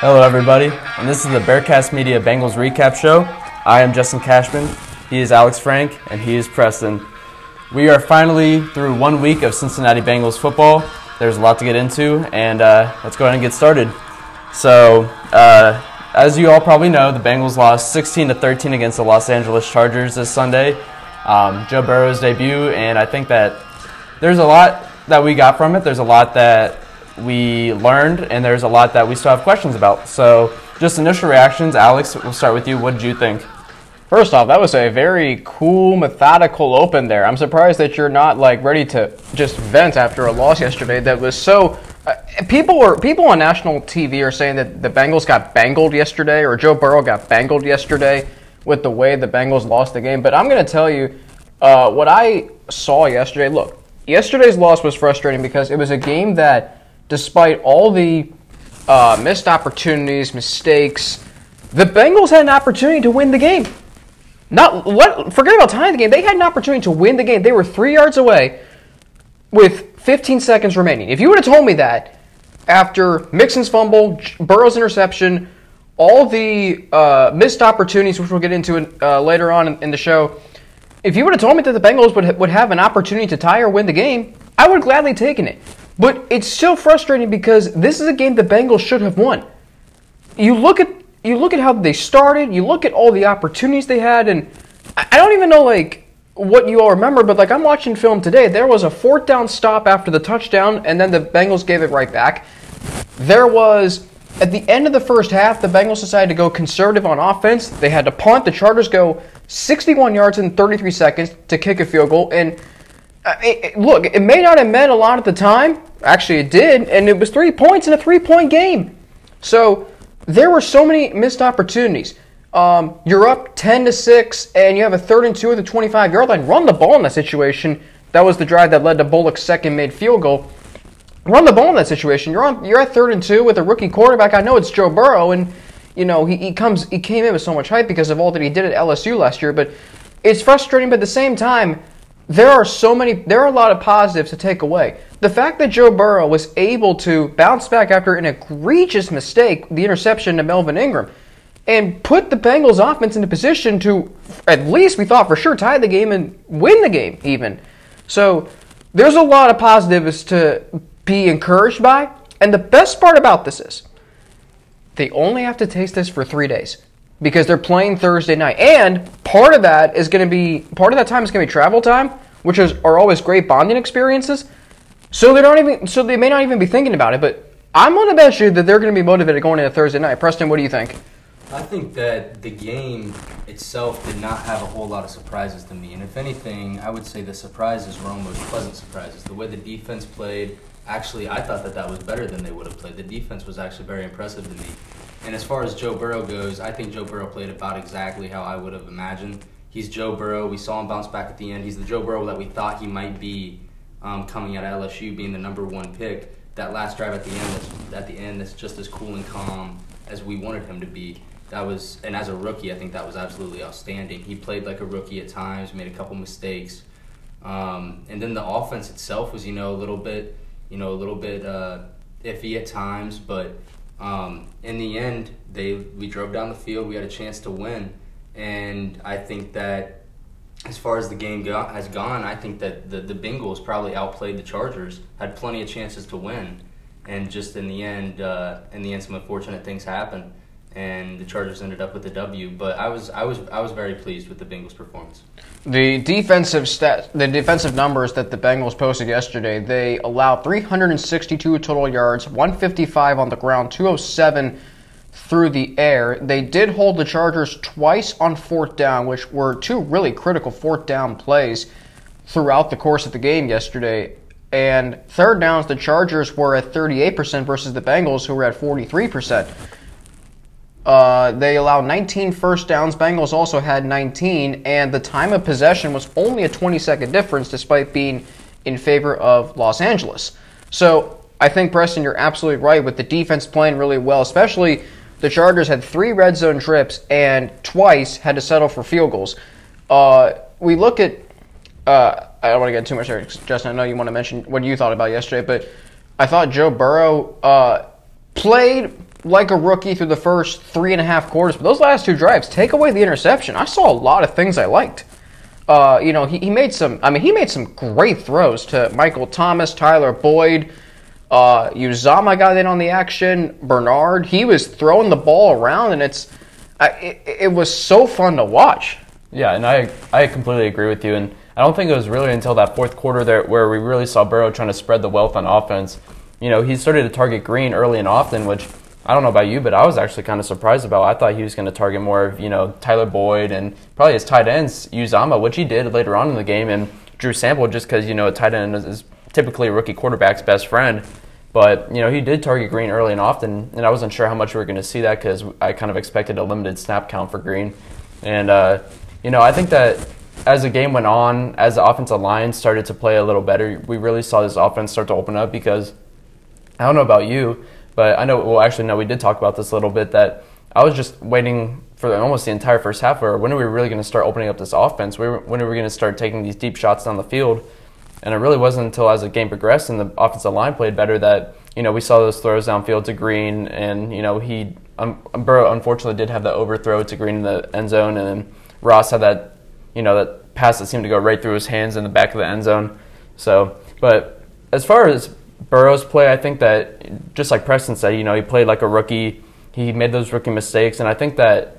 Hello, everybody, and this is the Bearcast Media Bengals recap show. I am Justin Cashman, he is Alex Frank, and he is Preston. We are finally through one week of Cincinnati Bengals football. There's a lot to get into, and uh, let's go ahead and get started. So, uh, as you all probably know, the Bengals lost 16 to 13 against the Los Angeles Chargers this Sunday. Um, Joe Burrow's debut, and I think that there's a lot that we got from it. There's a lot that we learned, and there's a lot that we still have questions about. So, just initial reactions. Alex, we'll start with you. What did you think? First off, that was a very cool, methodical open there. I'm surprised that you're not like ready to just vent after a loss yesterday. That was so. Uh, people were people on national TV are saying that the Bengals got bangled yesterday, or Joe Burrow got bangled yesterday with the way the Bengals lost the game. But I'm going to tell you uh, what I saw yesterday. Look, yesterday's loss was frustrating because it was a game that, despite all the uh, missed opportunities, mistakes, the Bengals had an opportunity to win the game. Not what forget about tying the game. They had an opportunity to win the game. They were three yards away with 15 seconds remaining. If you would have told me that after Mixon's fumble, Burrow's interception, all the uh, missed opportunities, which we'll get into in, uh, later on in, in, the show, if you would have told me that the Bengals would would have an opportunity to tie or win the game, I would have gladly taken it. But it's so frustrating because this is a game the Bengals should have won. You look at you look at how they started, you look at all the opportunities they had, and I don't even know like what you all remember, but like I'm watching film today, there was a fourth down stop after the touchdown, and then the Bengals gave it right back. There was at the end of the first half, the Bengals decided to go conservative on offense. They had to punt. The Chargers go 61 yards in 33 seconds to kick a field goal, and it, look, it may not have meant a lot at the time. Actually, it did, and it was three points in a three-point game. So there were so many missed opportunities. Um, you're up 10 to 6, and you have a third and two at the 25 yard line. Run the ball in that situation. That was the drive that led to Bullock's second made field goal. Run the ball in that situation. You're on. You're at third and two with a rookie quarterback. I know it's Joe Burrow, and you know he, he comes. He came in with so much hype because of all that he did at LSU last year. But it's frustrating. But at the same time, there are so many. There are a lot of positives to take away. The fact that Joe Burrow was able to bounce back after an egregious mistake, the interception to Melvin Ingram, and put the Bengals offense in a position to, at least we thought for sure, tie the game and win the game even. So there's a lot of positives to be encouraged by. And the best part about this is they only have to taste this for three days because they're playing Thursday night. And part of that is going to be, part of that time is going to be travel time, which is, are always great bonding experiences. So they don't even. So they may not even be thinking about it. But I'm going to bet you that they're going to be motivated going into Thursday night. Preston, what do you think? I think that the game itself did not have a whole lot of surprises to me. And if anything, I would say the surprises were almost pleasant surprises. The way the defense played, actually, I thought that that was better than they would have played. The defense was actually very impressive to me. And as far as Joe Burrow goes, I think Joe Burrow played about exactly how I would have imagined. He's Joe Burrow. We saw him bounce back at the end. He's the Joe Burrow that we thought he might be um, coming out of LSU, being the number one pick. That last drive at the end, that's, at the end, that's just as cool and calm as we wanted him to be. That was, and as a rookie, I think that was absolutely outstanding. He played like a rookie at times, made a couple mistakes, um, and then the offense itself was, you know, a little bit, you know, a little bit uh, iffy at times, but um, in the end, they we drove down the field. We had a chance to win, and I think that as far as the game go, has gone, I think that the, the Bengals probably outplayed the Chargers, had plenty of chances to win, and just in the end, uh, in the end, some unfortunate things happened, and the Chargers ended up with the W. But I was I was I was very pleased with the Bengals' performance. The defensive stat, the defensive numbers that the Bengals posted yesterday, they allowed 362 total yards, 155 on the ground, 207 through the air. They did hold the Chargers twice on fourth down, which were two really critical fourth down plays throughout the course of the game yesterday. And third downs, the Chargers were at 38% versus the Bengals, who were at 43%. Uh, they allowed 19 first downs. Bengals also had 19, and the time of possession was only a 20 second difference, despite being in favor of Los Angeles. So I think, Preston, you're absolutely right with the defense playing really well, especially the Chargers had three red zone trips and twice had to settle for field goals. Uh, we look at. Uh, I don't want to get too much there, Justin. I know you want to mention what you thought about yesterday, but I thought Joe Burrow uh, played like a rookie through the first three and a half quarters, but those last two drives, take away the interception. I saw a lot of things I liked. Uh, you know, he, he made some. I mean, he made some great throws to Michael Thomas, Tyler Boyd. Uh, Uzomah got in on the action. Bernard, he was throwing the ball around, and it's uh, it, it was so fun to watch. Yeah, and I I completely agree with you. And I don't think it was really until that fourth quarter there where we really saw Burrow trying to spread the wealth on offense. You know, he started to target Green early and often, which I don't know about you, but I was actually kind of surprised about. I thought he was going to target more of you know Tyler Boyd and probably his tight ends Uzomah, which he did later on in the game, and Drew Sample just because you know a tight end is, is typically a rookie quarterback's best friend. But you know he did target Green early and often, and I wasn't sure how much we were going to see that because I kind of expected a limited snap count for Green, and uh, you know I think that as the game went on, as the offensive line started to play a little better, we really saw this offense start to open up because I don't know about you, but I know, well, actually, no, we did talk about this a little bit that I was just waiting for almost the entire first half where when are we really going to start opening up this offense? When are we going to start taking these deep shots down the field? And it really wasn't until as the game progressed and the offensive line played better that, you know, we saw those throws downfield to Green. And, you know, he, um, Burrow unfortunately did have the overthrow to Green in the end zone. And then Ross had that, you know, that pass that seemed to go right through his hands in the back of the end zone. So, but as far as Burrow's play, I think that just like Preston said, you know, he played like a rookie. He made those rookie mistakes, and I think that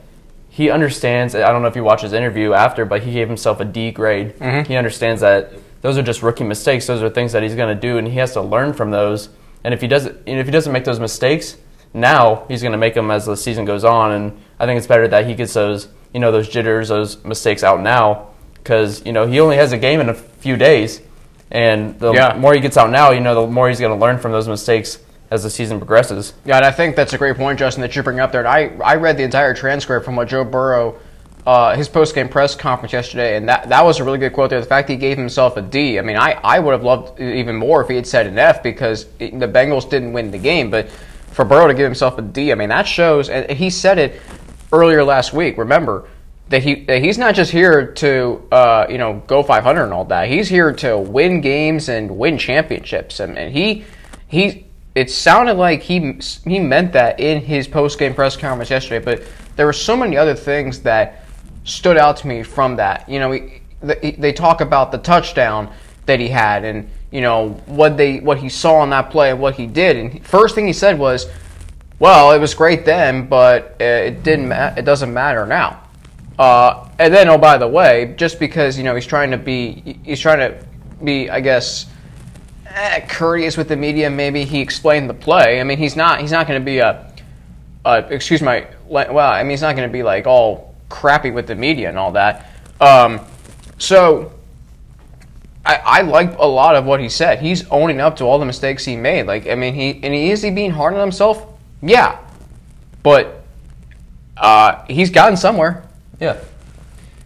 he understands. I don't know if you watch his interview after, but he gave himself a D grade. Mm-hmm. He understands that those are just rookie mistakes. Those are things that he's going to do, and he has to learn from those. And if he doesn't, if he doesn't make those mistakes now, he's going to make them as the season goes on. And I think it's better that he gets those, you know, those jitters, those mistakes out now, because you know he only has a game in a few days and the yeah. more he gets out now, you know, the more he's going to learn from those mistakes as the season progresses. Yeah, and I think that's a great point, Justin, that you bring up there. And I, I read the entire transcript from what Joe Burrow, uh, his post game press conference yesterday, and that, that was a really good quote there. The fact he gave himself a D. I mean, I, I would have loved even more if he had said an F because it, the Bengals didn't win the game. But for Burrow to give himself a D, I mean, that shows, and he said it earlier last week. Remember, that he that he's not just here to uh, you know go 500 and all that. He's here to win games and win championships. And, and he he it sounded like he he meant that in his post game press conference yesterday. But there were so many other things that stood out to me from that. You know, he, they talk about the touchdown that he had and you know what they what he saw on that play and what he did. And first thing he said was, "Well, it was great then, but it didn't. Ma- it doesn't matter now." Uh, and then, oh, by the way, just because you know he's trying to be, he's trying to be, I guess, eh, courteous with the media. Maybe he explained the play. I mean, he's not, he's not going to be a, a, excuse my, well, I mean, he's not going to be like all crappy with the media and all that. Um, so, I, I like a lot of what he said. He's owning up to all the mistakes he made. Like, I mean, he and he is he being hard on himself? Yeah, but uh, he's gotten somewhere. Yeah.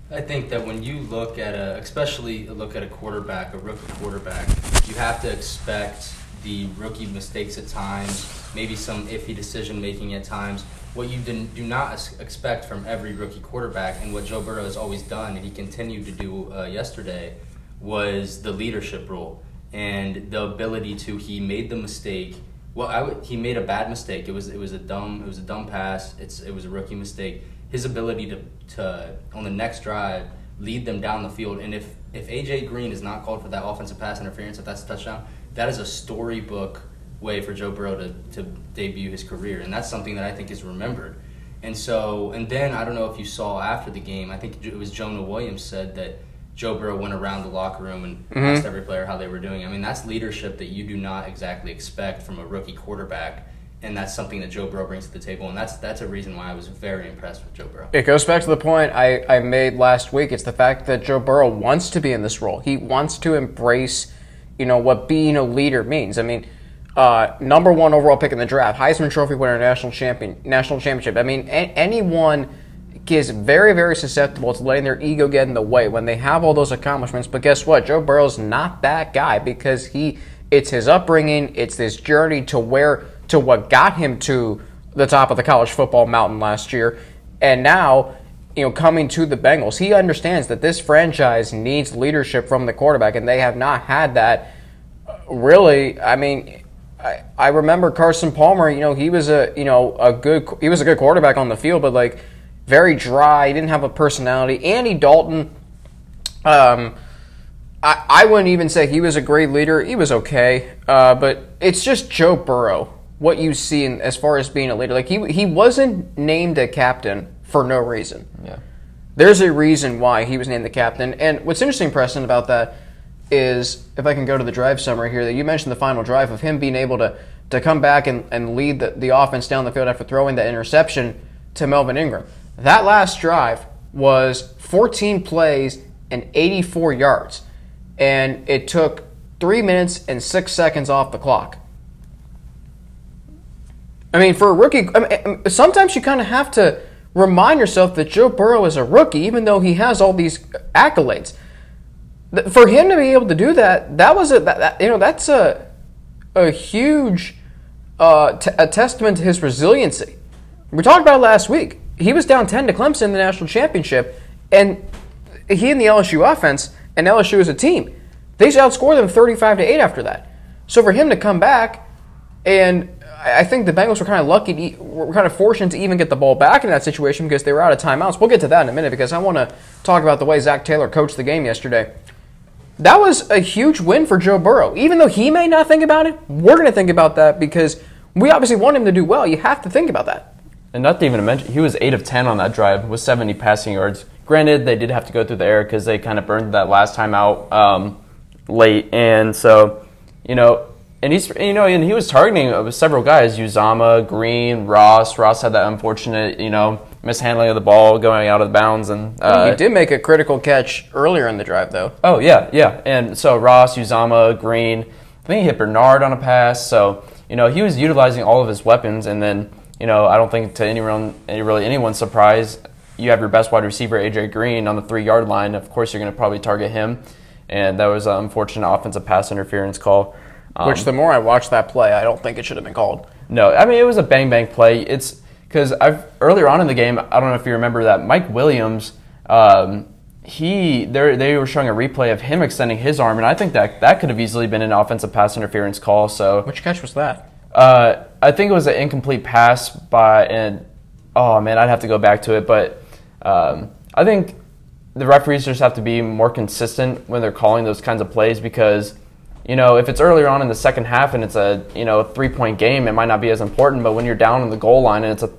I think that when you look at a, especially look at a quarterback, a rookie quarterback, you have to expect the rookie mistakes at times, maybe some iffy decision making at times. What you do not expect from every rookie quarterback, and what Joe Burrow has always done, and he continued to do uh, yesterday, was the leadership role and the ability to. He made the mistake. Well, I w- he made a bad mistake. It was it was a dumb it was a dumb pass. It's it was a rookie mistake his ability to, to on the next drive lead them down the field. And if if AJ Green is not called for that offensive pass interference, if that's a touchdown, that is a storybook way for Joe Burrow to, to debut his career, and that's something that I think is remembered. And so, and then I don't know if you saw after the game, I think it was Jonah Williams said that Joe Burrow went around the locker room and mm-hmm. asked every player how they were doing. I mean, that's leadership that you do not exactly expect from a rookie quarterback and that's something that Joe Burrow brings to the table, and that's that's a reason why I was very impressed with Joe Burrow. It goes back to the point I, I made last week. It's the fact that Joe Burrow wants to be in this role. He wants to embrace, you know, what being a leader means. I mean, uh, number one overall pick in the draft, Heisman Trophy winner, national champion, national championship. I mean, a- anyone is very, very susceptible to letting their ego get in the way when they have all those accomplishments. But guess what? Joe Burrow's not that guy because he, it's his upbringing, it's this journey to where to what got him to the top of the college football mountain last year. And now, you know, coming to the Bengals, he understands that this franchise needs leadership from the quarterback, and they have not had that really. I mean, I, I remember Carson Palmer. You know, he was a you know a good he was a good quarterback on the field, but like very dry. He didn't have a personality. Andy Dalton. Um, I, I wouldn't even say he was a great leader. He was okay, uh, but it's just Joe Burrow. What you see in, as far as being a leader, like he he wasn't named a captain for no reason. Yeah. There's a reason why he was named the captain. And what's interesting, Preston, about that is if I can go to the drive summary here, that you mentioned the final drive of him being able to, to come back and, and lead the, the offense down the field after throwing that interception to Melvin Ingram. That last drive was 14 plays and 84 yards. And it took three minutes and six seconds off the clock. I mean, for a rookie, I mean, sometimes you kind of have to remind yourself that Joe Burrow is a rookie, even though he has all these accolades. For him to be able to do that, that was a that, that, you know that's a a huge uh, t- a testament to his resiliency. We talked about last week. He was down ten to Clemson in the national championship, and he and the LSU offense and LSU as a team, they outscored them thirty-five to eight after that. So for him to come back and I think the Bengals were kind of lucky, to, were kind of fortunate to even get the ball back in that situation because they were out of timeouts. We'll get to that in a minute because I want to talk about the way Zac Taylor coached the game yesterday. That was a huge win for Joe Burrow. Even though he may not think about it, we're going to think about that because we obviously want him to do well. You have to think about that. And not to even mention, he was 8 of 10 on that drive with 70 passing yards. Granted, they did have to go through the air because they kind of burned that last time out um, late. And so, you know, and he's you know and he was targeting uh, several guys Uzomah Green, Ross. Ross had that unfortunate you know mishandling of the ball going out of bounds and uh, he did make a critical catch earlier in the drive though. Oh yeah, yeah. And so Ross, Uzomah Green. I think he hit Bernard on a pass. So you know he was utilizing all of his weapons and then you know I don't think to anyone really anyone's surprise you have your best wide receiver AJ Green on the three yard line. Of course you're going to probably target him. And that was an unfortunate offensive pass interference call. Um, Which the more I watch that play, I don't think it should have been called. No, I mean it was a bang bang play. It's because I've earlier on in the game. I don't know if you remember that Mike Williams. Um, he they they were showing a replay of him extending his arm, and I think that that could have easily been an offensive pass interference call. So which catch was that? Uh, I think it was an incomplete pass by and oh man, I'd have to go back to it, but um, I think the referees just have to be more consistent when they're calling those kinds of plays because you know, if it's earlier on in the second half and it's a you know a three point game, it might not be as important. But when you're down on the goal line and it's a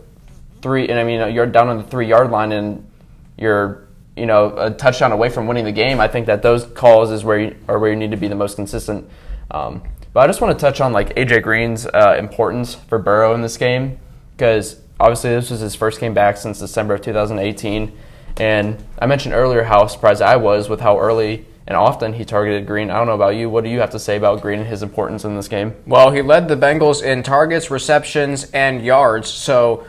three, and I mean you're down on the three yard line and you're you know a touchdown away from winning the game, I think that those calls is where you, are where you need to be the most consistent. Um, but I just want to touch on like AJ Green's uh, importance for Burrow in this game because obviously this was his first game back since December of 2018, and I mentioned earlier how surprised I was with how early and often he targeted Green. I don't know about you. What do you have to say about Green and his importance in this game? Well, he led the Bengals in targets, receptions, and yards. So,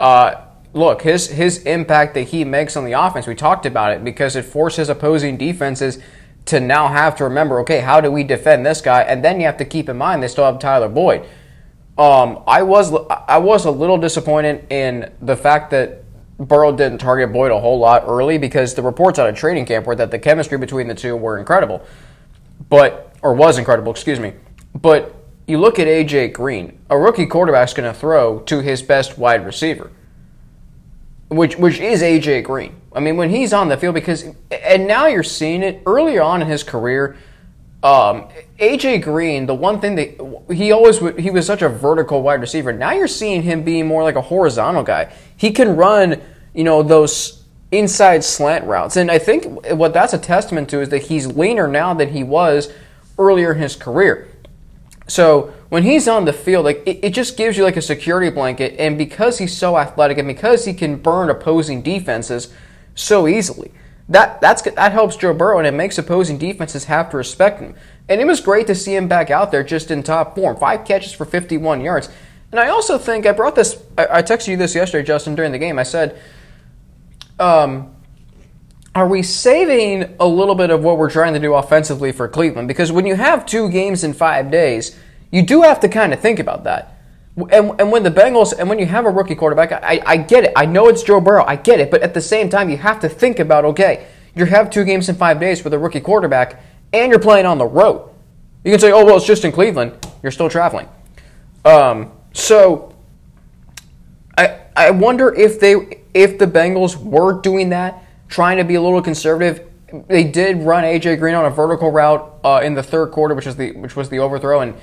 uh, look, his his impact that he makes on the offense, we talked about it because it forces opposing defenses to now have to remember, okay, how do we defend this guy? And then you have to keep in mind they still have Tyler Boyd. Um, I was I was a little disappointed in the fact that Burrow didn't target Boyd a whole lot early because the reports out of training camp were that the chemistry between the two were incredible, but or was incredible, excuse me. But you look at AJ Green, a rookie quarterback's going to throw to his best wide receiver, which which is AJ Green. I mean, when he's on the field, because and now you're seeing it earlier on in his career. Um, AJ Green, the one thing that he always he was such a vertical wide receiver. Now you're seeing him being more like a horizontal guy. He can run, you know, those inside slant routes, and I think what that's a testament to is that he's leaner now than he was earlier in his career. So when he's on the field, like it, it just gives you like a security blanket, and because he's so athletic and because he can burn opposing defenses so easily that that's that helps Joe Burrow and it makes opposing defenses have to respect him. And it was great to see him back out there just in top form. Five catches for 51 yards. And I also think I brought this. I, I texted you this yesterday, Justin, during the game. I said, um, "Are we saving a little bit of what we're trying to do offensively for Cleveland? Because when you have two games in five days, you do have to kind of think about that." And, and when the Bengals and when you have a rookie quarterback, I, I get it. I know it's Joe Burrow. I get it. But at the same time, you have to think about okay, you have two games in five days with a rookie quarterback, and you're playing on the road. You can say, oh well, it's just in Cleveland. You're still traveling. Um, so I I wonder if they if the Bengals were doing that, trying to be a little conservative. They did run AJ Green on a vertical route uh, in the third quarter, which was the which was the overthrow, and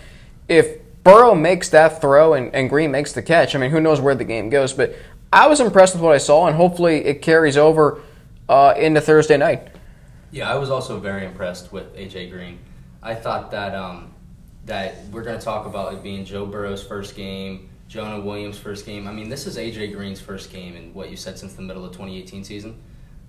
if Burrow makes that throw and, and Green makes the catch, I mean, who knows where the game goes? But I was impressed with what I saw, and hopefully it carries over uh, into Thursday night. Yeah, I was also very impressed with AJ Green. I thought that um, that we're going to talk about it being Joe Burrow's first game, Jonah Williams' first game. I mean, this is AJ Green's first game and what you said since the middle of 2018 season.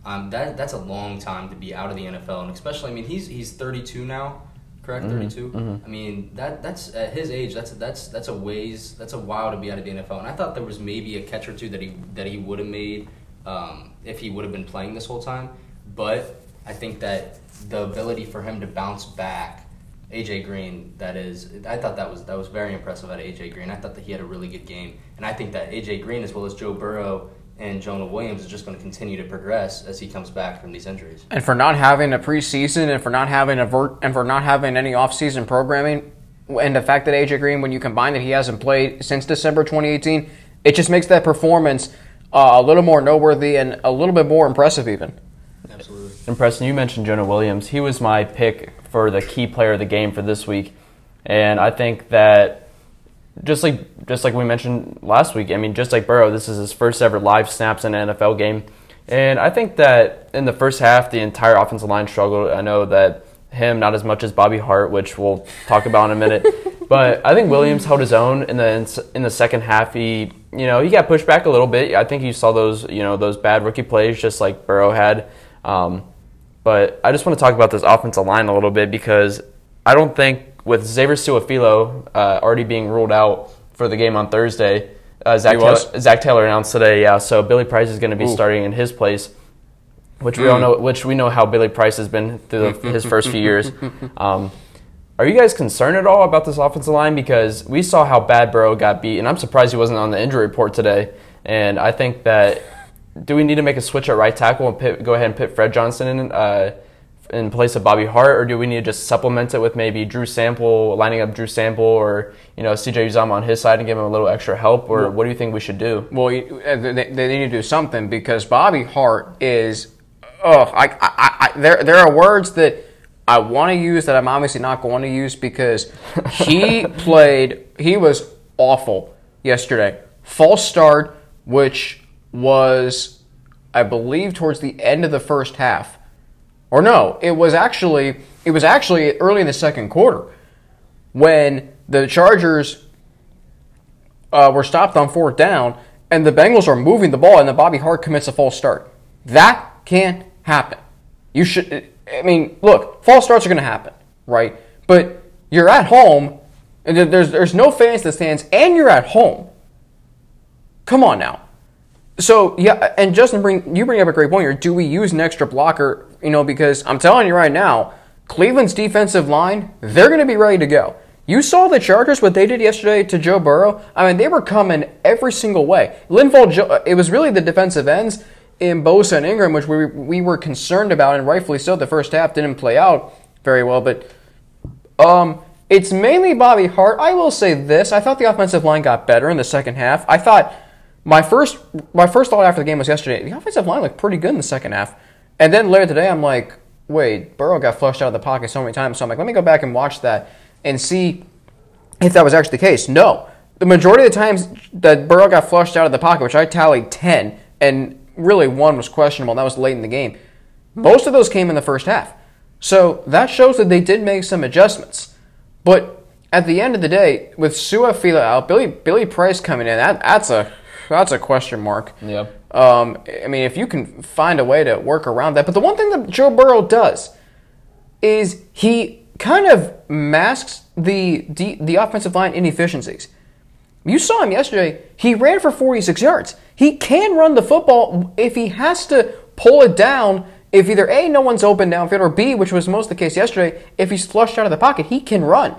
Um, that that's a long time to be out of the NFL, and especially, I mean, he's he's 32 now, correct? Mm-hmm, 32. I mean, that that's at his age. That's that's that's a ways. That's a while to be out of the NFL. And I thought there was maybe a catch or two that he that he would have made um, if he would have been playing this whole time. But I think that the ability for him to bounce back AJ Green, that is, I thought that was that was very impressive out of AJ Green. I thought that he had a really good game, and I think that AJ Green, as well as Joe Burrow and Jonah Williams, is just going to continue to progress as he comes back from these injuries. And for not having a preseason, and for not having a vert, and for not having any offseason programming, and the fact that AJ Green, when you combine that he hasn't played since December 2018, it just makes that performance uh, a little more noteworthy and a little bit more impressive, even. Absolutely. And Preston, you mentioned Jonah Williams. He was my pick for the key player of the game for this week, and I think that just like just like we mentioned last week, I mean, just like Burrow, this is his first ever live snaps in an NFL game, and I think that in the first half, the entire offensive line struggled. I know that him not as much as Bobby Hart, which we'll talk about in a minute, but I think Williams held his own in the in the second half. He you know he got pushed back a little bit. I think you saw those you know those bad rookie plays just like Burrow had. Um, but I just want to talk about this offensive line a little bit because I don't think with Xavier Su'a-Filo uh, already being ruled out for the game on Thursday, uh, Zac, Taylor, Zac Taylor announced today. Yeah, so Billy Price is going to be Ooh. starting in his place, which Hmm. we all know. Which we know how Billy Price has been through the, his first few years. Um, are you guys concerned at all about this offensive line? Because we saw how bad Burrow got beat, and I'm surprised he wasn't on the injury report today. And I think that do we need to make a switch at right tackle and pit, go ahead and put Fred Johnson in uh, in place of Bobby Hart, or do we need to just supplement it with maybe Drew Sample, lining up Drew Sample, or you know CJ Uzomah on his side and give him a little extra help? Or what do you think we should do? Well, uh, they, they need to do something because Bobby Hart is. Oh, I, I, I, there, there are words that I want to use that I'm obviously not going to use because he played. He was awful yesterday. False start, which was, I believe, towards the end of the first half, or no, it was actually it was actually early in the second quarter when the Chargers uh, were stopped on fourth down, and the Bengals are moving the ball, and then Bobby Hart commits a false start. That can't happen. You should. I mean, look, false starts are going to happen, right? But you're at home, and there's there's no fans in the stands, and you're at home. Come on now. So yeah, and Justin, bring you bring up a great point here. Do we use an extra blocker? You know, because I'm telling you right now, Cleveland's defensive line, they're going to be ready to go. You saw the Chargers what they did yesterday to Joe Burrow. I mean, they were coming every single way. Linval, it was really the defensive ends in Bosa and Ingram, which we we were concerned about, and rightfully so. The first half didn't play out very well, but um, it's mainly Bobby Hart. I will say this: I thought the offensive line got better in the second half. I thought my first my first thought after the game was yesterday. The offensive line looked pretty good in the second half, and then later today, I'm like, wait, Burrow got flushed out of the pocket so many times. So I'm like, let me go back and watch that and see if that was actually the case. No, the majority of the times that Burrow got flushed out of the pocket, which I tallied ten, and really one was questionable. And that was late in the game. Most of those came in the first half. So that shows that they did make some adjustments. But at the end of the day, with Su'a-Filo out, Billy Billy Price coming in, that, that's a that's a question mark. Yep. Um, I mean, if you can find a way to work around that. But the one thing that Joe Burrow does is he kind of masks the the, offensive line inefficiencies. You saw him yesterday. He ran for 46 yards. He can run the football if he has to pull it down. If either A, no one's open downfield, or B, which was most the case yesterday, if he's flushed out of the pocket, he can run.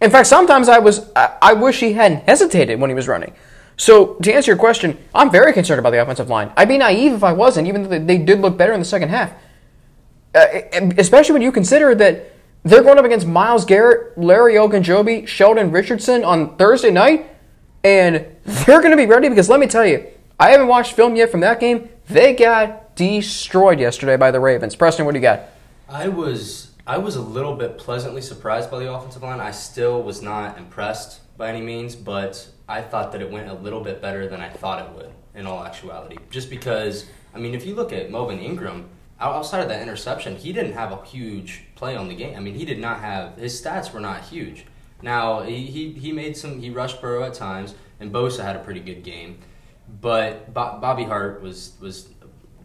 In fact, sometimes I was I, I wish he hadn't hesitated when he was running. So to answer your question, I'm very concerned about the offensive line. I'd be naive if I wasn't, even though they- did look better in the second half. Uh, especially when you consider that they're going up against Myles Garrett, Larry Ogunjobi, Sheldon Richardson on Thursday night, and they're going to be ready because let me tell you, I haven't watched film yet from that game. They got destroyed yesterday by the Ravens. Preston, what do you got? I was I was a little bit pleasantly surprised by the offensive line. I still was not impressed by any means, but I thought that it went a little bit better than I thought it would in all actuality. Just because, I mean, if you look at Melvin Ingram, outside of that interception, he didn't have a huge play on the game. I mean, he did not have his stats were not huge. Now he he, made some he rushed Burrow at times, and Bosa had a pretty good game, but Bobby Hart was was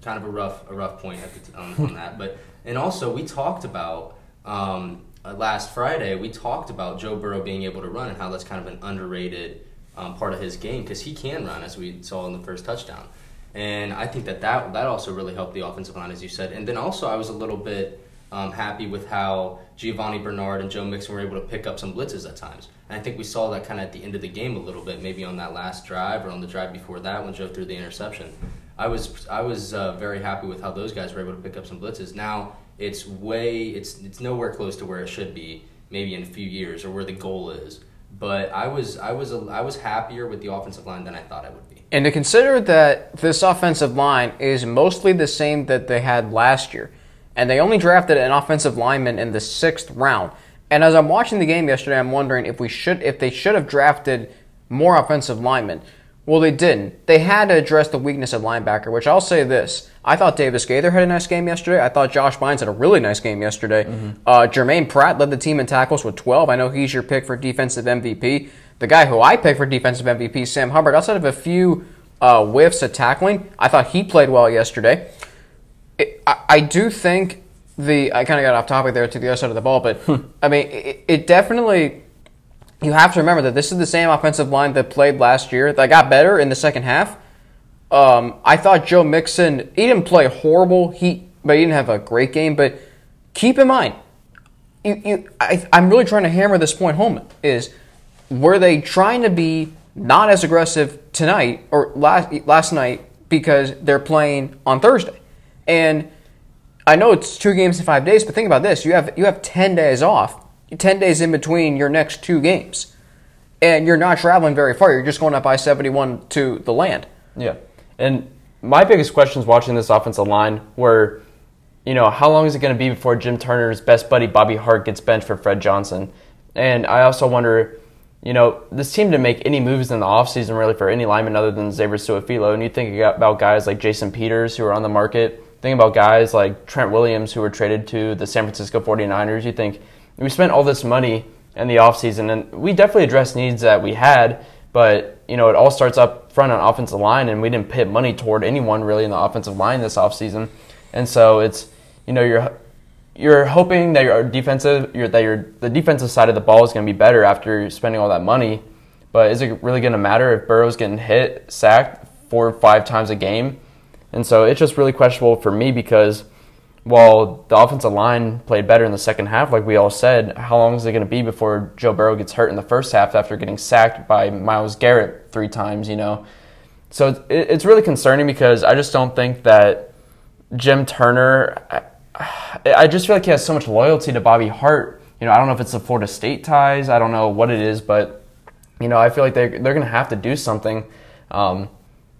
kind of a rough a rough point the, on, on, that. But and also we talked about um, last Friday we talked about Joe Burrow being able to run and how that's kind of an underrated um, part of his game because he can run as we saw in the first touchdown. And I think that, that that also really helped the offensive line, as you said. And then also, I was a little bit um, happy with how Giovanni Bernard and Joe Mixon were able to pick up some blitzes at times. And I think we saw that kind of at the end of the game a little bit, maybe on that last drive or on the drive before that when Joe threw the interception. I was I was uh, very happy with how those guys were able to pick up some blitzes. Now it's way it's it's nowhere close to where it should be, maybe in a few years or where the goal is. But I was I was I was happier with the offensive line than I thought I would be. And to consider that this offensive line is mostly the same that they had last year, and they only drafted an offensive lineman in the sixth round. And as I'm watching the game yesterday, I'm wondering if we should if they should have drafted more offensive linemen. Well, they didn't. They had to address the weakness at linebacker, which I'll say this. I thought Davis Gaither had a nice game yesterday. I thought Josh Bynes had a really nice game yesterday. Mm-hmm. Uh, Germaine Pratt led the team in tackles with 12. I know he's your pick for defensive MVP. The guy who I picked for defensive MVP, Sam Hubbard, outside of a few uh, whiffs at tackling, I thought he played well yesterday. It, I, I, do think the I kind of got off topic there to the other side of the ball, but. I mean, it, it definitely you have to remember that this is the same offensive line that played last year that got better in the second half. Um, I thought Joe Mixon, he didn't play horrible, he but he didn't have a great game. But keep in mind, you, you, I, I'm really trying to hammer this point home: is were they trying to be not as aggressive tonight or last last night because they're playing on Thursday? And I know it's two games in five days, but think about this: you have you have ten days off 10 days in between your next two games. And you're not traveling very far. You're just going up I 71 to the land. Yeah. And my biggest questions watching this offensive line were, you know, how long is it going to be before Jim Turner's best buddy Bobby Hart gets benched for Fred Johnson? And I also wonder, you know, this team didn't make any moves in the offseason really for any lineman other than Xavier Su'a-Filo. And you think about guys like Jason Peters who are on the market. Think about guys like Trent Williams who were traded to the San Francisco 49ers. You think – we spent all this money in the offseason, and we definitely addressed needs that we had, but you know, it all starts up front on offensive line, and we didn't put money toward anyone really in the offensive line this offseason. And so it's you know you're you're hoping that your defensive your, that your the defensive side of the ball is going to be better after spending all that money. But is it really going to matter if Burrow's getting hit, sacked four or five times a game? And so it's just really questionable for me because while the offensive line played better in the second half, like we all said, how long is it going to be before Joe Burrow gets hurt in the first half after getting sacked by Myles Garrett three times? You know, so it's really concerning because I just don't think that Jim Turner. I just feel like he has so much loyalty to Bobby Hart. You know, I don't know if it's the Florida State ties. I don't know what it is, but you know, I feel like they're they're going to have to do something um,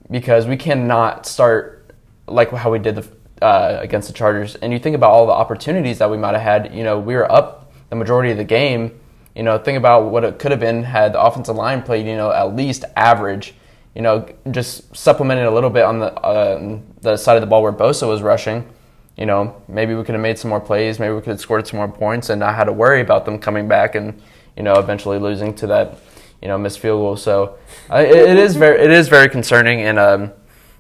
because we cannot start like how we did the uh, against the Chargers, and you think about all the opportunities that we might have had. You know, we were up the majority of the game. You know, think about what it could have been had the offensive line played. You know, at least average. You know, just supplemented a little bit on the uh, the side of the ball where Bosa was rushing. You know, maybe we could have made some more plays. Maybe we could have scored some more points and not had to worry about them coming back and you know eventually losing to that you know missed field goal. So uh, it, it is very it is very concerning and. Um,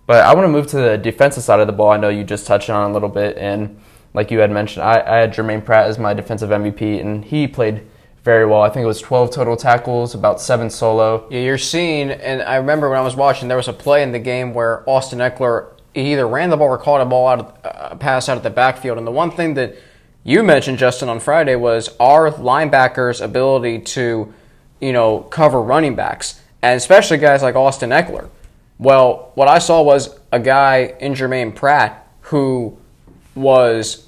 but I want to move to the defensive side of the ball. I know you just touched on a little bit, and like you had mentioned, I, I had Germaine Pratt as my defensive MVP, and he played very well. I think it was 12 total tackles, about seven solo. Yeah, you're seeing, and I remember when I was watching, there was a play in the game where Austin Ekeler he either ran the ball or caught a ball out of, uh, pass out of the backfield. And the one thing that you mentioned, Justin, on Friday was our linebackers' ability to, you know, cover running backs, and especially guys like Austin Ekeler. Well, what I saw was a guy in Germaine Pratt who was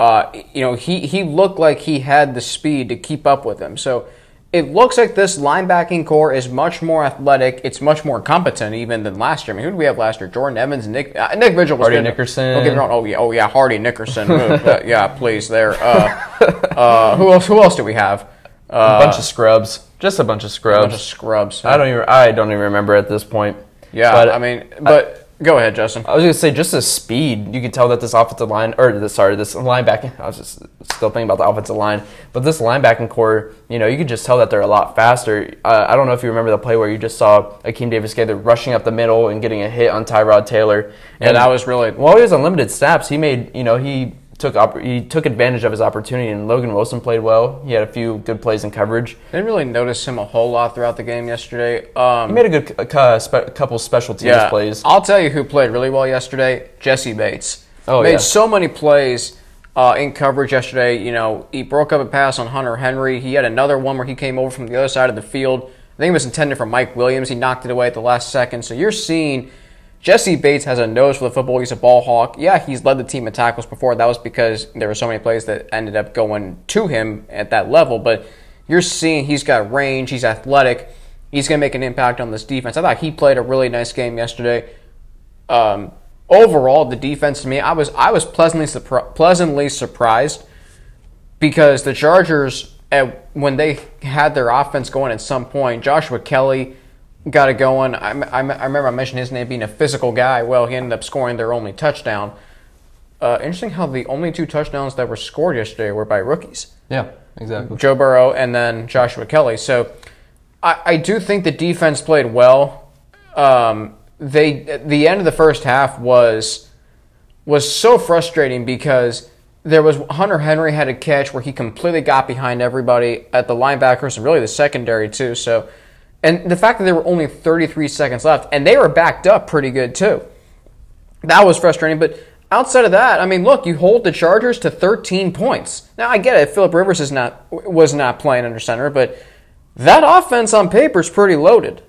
uh, you know, he, he looked like he had the speed to keep up with him. So it looks like this linebacking core is much more athletic. It's much more competent even than last year. I mean, who did we have last year? Jordan Evans, Nick uh, Nick Vigil was Hardy good. Nickerson. Don't get me wrong. Oh yeah, oh yeah, Hardy Nickerson. Uh, yeah, please. There. Uh, uh, who else? Who else do we have? a bunch of scrubs, just a bunch of scrubs. A bunch of scrubs. I don't even I don't even remember at this point. Yeah, But- I mean, but go ahead, Justin. I was gonna say just the speed. You could tell that this offensive line, or this, sorry, this linebacking. I was just still thinking about the offensive line, but this linebacking core, you know, you could just tell that they're a lot faster. Uh, I don't know if you remember the play where you just saw Akeem Davis Gaither rushing up the middle and getting a hit on Tyrod Taylor. And that was really well. he was on limited snaps, he made you know he took op- he took advantage of his opportunity, and Logan Wilson played well. He had a few good plays in coverage. didn't really notice him a whole lot throughout the game yesterday. Um, He made a good c- uh, spe- couple special teams yeah, plays. I'll tell you who played really well yesterday. Jessie Bates. Oh, made yeah. so many plays uh, in coverage yesterday. You know, he broke up a pass on Hunter Henry. He had another one where he came over from the other side of the field. I think it was intended for Mike Williams. He knocked it away at the last second. So you're seeing Jessie Bates has a nose for the football. He's a ball hawk. Yeah, he's led the team in tackles before. That was because there were so many plays that ended up going to him at that level. But you're seeing he's got range. He's athletic. He's going to make an impact on this defense. I thought he played a really nice game yesterday um, overall, the defense to me, I was I was pleasantly surpri- pleasantly surprised because the Chargers, at, when they had their offense going at some point, Joshua Kelley got it going. I, I, I remember I mentioned his name being a physical guy. Well, he ended up scoring their only touchdown. Uh, interesting how the only two touchdowns that were scored yesterday were by rookies. yeah, exactly. Joe Burrow and then Joshua Kelley. So I, I do think the defense played well. Um, they the end of the first half was was so frustrating because there was Hunter Henry had a catch where he completely got behind everybody at the linebackers and really the secondary too. So and the fact that there were only 33 seconds left and they were backed up pretty good too. That was frustrating, but outside of that, I mean, look, you hold the Chargers to 13 points. Now I get it, Philip Rivers is not was not playing under center, but that offense on paper is pretty loaded.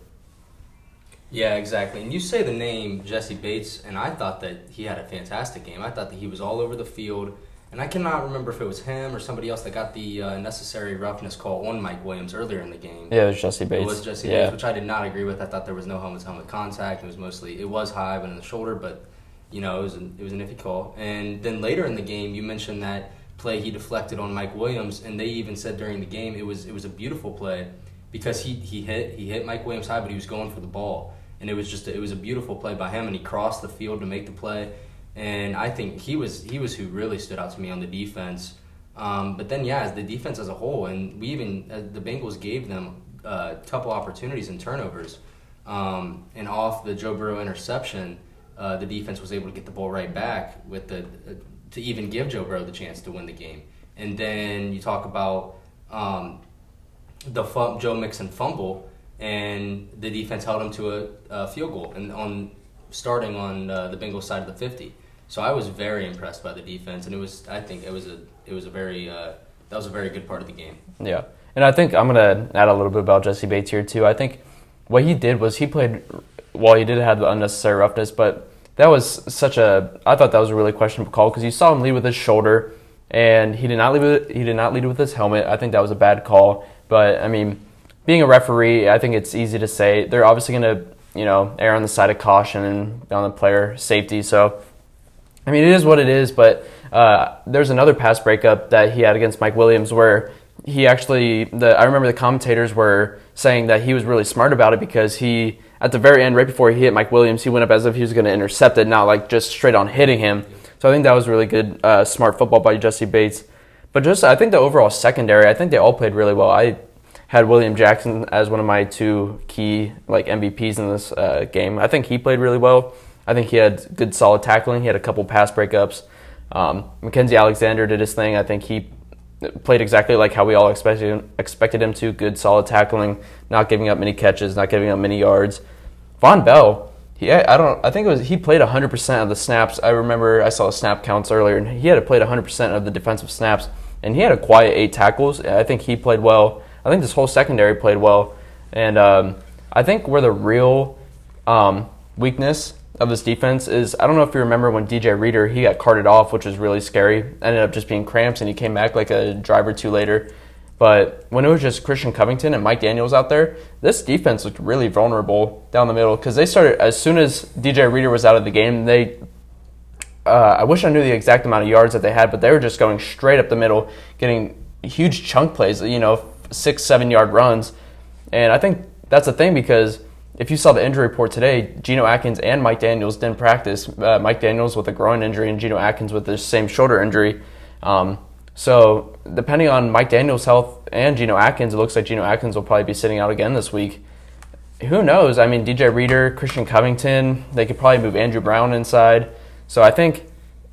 Yeah, exactly. And you say the name Jessie Bates, and I thought that he had a fantastic game. I thought that he was all over the field, and I cannot remember if it was him or somebody else that got the uh, necessary roughness call on Mike Williams earlier in the game. Yeah, it was Jessie Bates. It was Jessie yeah. Bates, which I did not agree with. I thought there was no helmet helmet contact. It was mostly it was high, but in the shoulder. But you know, it was an, it was an iffy call. And then later in the game, you mentioned that play he deflected on Mike Williams, and they even said during the game it was it was a beautiful play because he he hit he hit Mike Williams high, but he was going for the ball, and it was just a, it was a beautiful play by him, and he crossed the field to make the play. And I think he was he was who really stood out to me on the defense. Um, but then, yeah, as the defense as a whole, and we even uh, the Bengals gave them a couple opportunities and turnovers, um, and off the Joe Burrow interception, uh, the defense was able to get the ball right back with the uh, to even give Joe Burrow the chance to win the game. And then you talk about um, the Joe Mixon fumble, and the defense held him to a, a field goal, and on starting on uh, the Bengals side of the fifty. So I was very impressed by the defense, and it was I think it was a it was a very uh, that was a very good part of the game. Yeah, and I think I'm gonna add a little bit about Jessie Bates here too. I think what he did was he played well. He did have the unnecessary roughness, but that was such a. I thought that was a really questionable call because you saw him lead with his shoulder, and he did not lead with he did not lead with his helmet. I think that was a bad call. But I mean, being a referee, I think it's easy to say they're obviously gonna you know err on the side of caution and on the player safety. So I mean, it is what it is, but uh, there's another pass breakup that he had against Mike Williams where he actually, the, I remember the commentators were saying that he was really smart about it because he, at the very end, right before he hit Mike Williams, he went up as if he was going to intercept it, not like just straight on hitting him. So I think that was really good, uh, smart football by Jessie Bates. But just, I think the overall secondary, I think they all played really well. I had William Jackson as one of my two key like MVPs in this uh, game. I think he played really well. I think he had good solid tackling. He had a couple pass breakups. Um, Mackensie Alexander did his thing. I think he played exactly like how we all expected him, expected him to. Good solid tackling, not giving up many catches, not giving up many yards. Vonn Bell, he I don't I think it was he played 100% of the snaps. I remember I saw the snap counts earlier, and he had played 100% of the defensive snaps, and he had a quiet eight tackles. I think he played well. I think this whole secondary played well, and um, I think where the real um, weakness of this defense is I don't know if you remember when DJ Reader he got carted off, which was really scary. Ended up just being cramps, and he came back like a drive or two later. But when it was just Christian Covington and Mike Daniels out there, this defense looked really vulnerable down the middle because they started as soon as DJ Reader was out of the game. They, uh, I wish I knew the exact amount of yards that they had, but they were just going straight up the middle, getting huge chunk plays. You know, six, seven yard runs, and I think that's the thing because if you saw the injury report today, Geno Atkins and Mike Daniels didn't practice. Uh, Mike Daniels with a groin injury and Geno Atkins with the same shoulder injury. Um, so depending on Mike Daniels' health and Geno Atkins, it looks like Geno Atkins will probably be sitting out again this week. Who knows? I mean, DJ Reader, Christian Covington, they could probably move Andrew Brown inside. So I think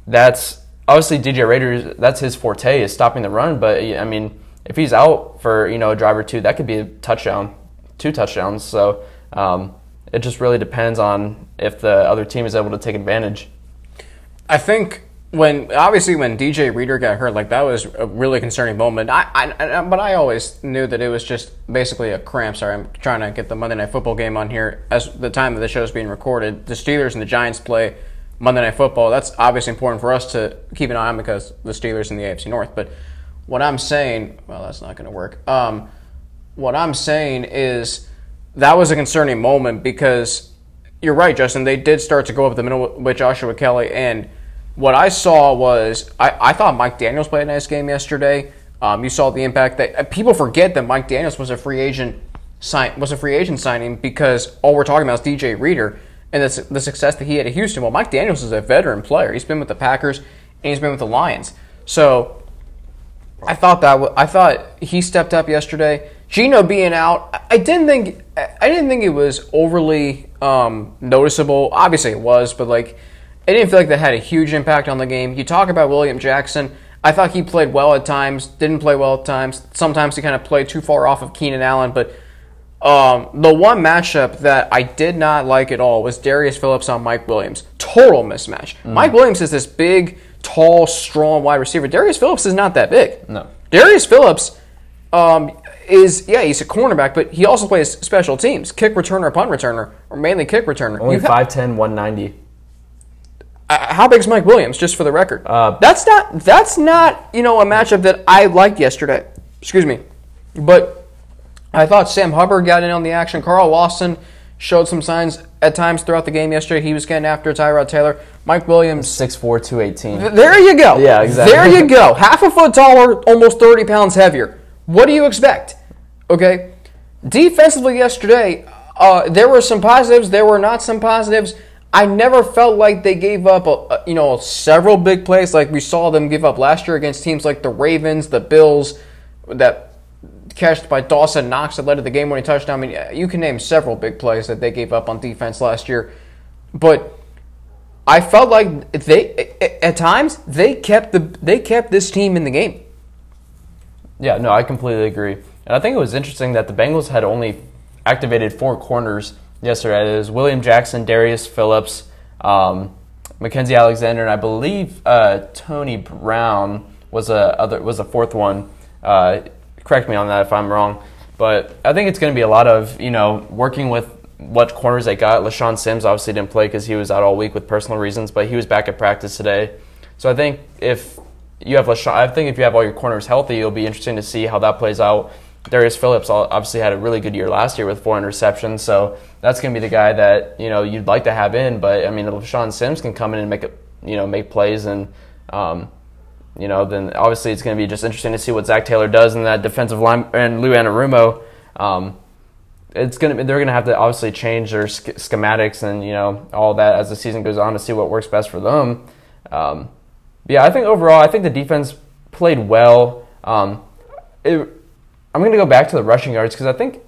that's obviously DJ Reader. That's his forte is stopping the run. But I mean, if he's out for you know a drive or two, that could be a touchdown, two touchdowns. So um, it just really depends on if the other team is able to take advantage. I think when obviously when DJ Reader got hurt, like that was a really concerning moment. I, I, but I always knew that it was just basically a cramp. Sorry, I'm trying to get the Monday Night Football game on here as the time that the show is being recorded. The Steelers and the Giants play Monday Night Football. That's obviously important for us to keep an eye on because the Steelers in the AFC North. But what I'm saying, well, that's not going to work. Um, what I'm saying is that was a concerning moment because you're right, Justin. They did start to go up the middle with Joshua Kelley, and what I saw was I, I thought Mike Daniels played a nice game yesterday. Um, you saw the impact that uh, people forget that Mike Daniels was a free agent sign was a free agent signing because all we're talking about is DJ Reader and the, the success that he had at Houston. Well, Mike Daniels is a veteran player. He's been with the Packers and he's been with the Lions. So I thought that I thought he stepped up yesterday. Geno being out, I didn't think I didn't think it was overly um, noticeable. Obviously, it was, but like it didn't feel like that had a huge impact on the game. You talk about William Jackson. I thought he played well at times, didn't play well at times. Sometimes he kind of played too far off of Keenan Allen. But um, the one matchup that I did not like at all was Darius Phillips on Mike Williams. Total mismatch. Mm. Mike Williams is this big, tall, strong wide receiver. Darius Phillips is not that big. No. Darius Phillips um, is yeah, he's a cornerback, but he also plays special teams, kick returner, punt returner, or mainly kick returner. Only 5'10", 190. Uh, how big's Mike Williams? Just for the record, uh, that's not that's not you know a matchup that I liked yesterday. Excuse me, but I thought Sam Hubbard got in on the action. Carl Lawson showed some signs at times throughout the game yesterday. He was getting after Tyrod Taylor. Mike Williams, 6'4", 218. There you go. Yeah, exactly. There you go. Half a foot taller, almost thirty pounds heavier. What do you expect? Okay, defensively yesterday, uh, there were some positives. There were not some positives. I never felt like they gave up, a, a, you know, several big plays like we saw them give up last year against teams like the Ravens, the Bills, that catched by Dawson Knox that led to the game-winning touchdown. I mean, uh, you can name several big plays that they gave up on defense last year, but I felt like they, at times, they kept the they kept this team in the game. Yeah, no, I completely agree, and I think it was interesting that the Bengals had only activated four corners yesterday. It was William Jackson, Darius Phillips, um, Mackensie Alexander, and I believe uh, Tony Brown was a other was a fourth one. Uh, correct me on that if I'm wrong, but I think it's going to be a lot of you know working with what corners they got. LeShaun Sims obviously didn't play because he was out all week with personal reasons, but he was back at practice today. So I think if you have LeShaun, I think if you have all your corners healthy, it'll be interesting to see how that plays out Darius Phillips obviously had a really good year last year with four interceptions, so that's going to be the guy that you know you'd like to have in. But I mean, if Sean Sims can come in and make a, you know make plays, and um, you know then obviously it's going to be just interesting to see what Zac Taylor does in that defensive line and Lou Anarumo. Um, it's gonna they're gonna have to obviously change their sch- schematics and you know all that as the season goes on to see what works best for them. Um, yeah, I think overall I think the defense played well. Um, it, I'm going to go back to the rushing yards because I think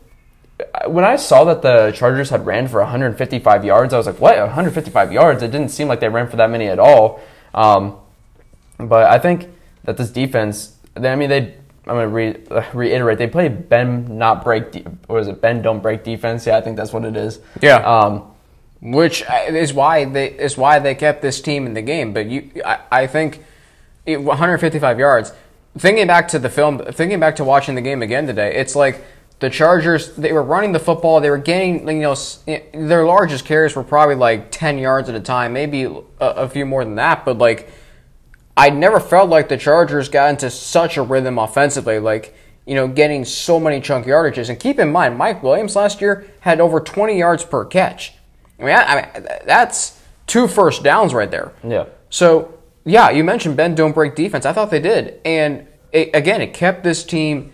uh, when I saw that the Chargers had ran for 155 yards, I was like, what? 155 yards? It didn't seem like they ran for that many at all. Um, but I think that this defense, I mean, they. I'm going to re- uh, reiterate. They play bend not break, de- or is it bend don't break defense? Yeah, I think that's what it is. Yeah. Um, Which uh, is why they is why they kept this team in the game. But you, I, I think, 155 yards thinking back to the film, thinking back to watching the game again today, it's like the Chargers, they were running the football. They were getting, you know, eh, their largest carries were probably like 10 yards at a time, maybe a, a few more than that. But, like, I never felt like the Chargers got into such a rhythm offensively, like, you know, getting so many chunk yardages. And keep in mind, Mike Williams last year had over 20 yards per catch. I mean, I, I mean that's two first downs right there. Yeah. So, yeah, you mentioned bend don't break defense. I thought they did. And, it, again, it kept this team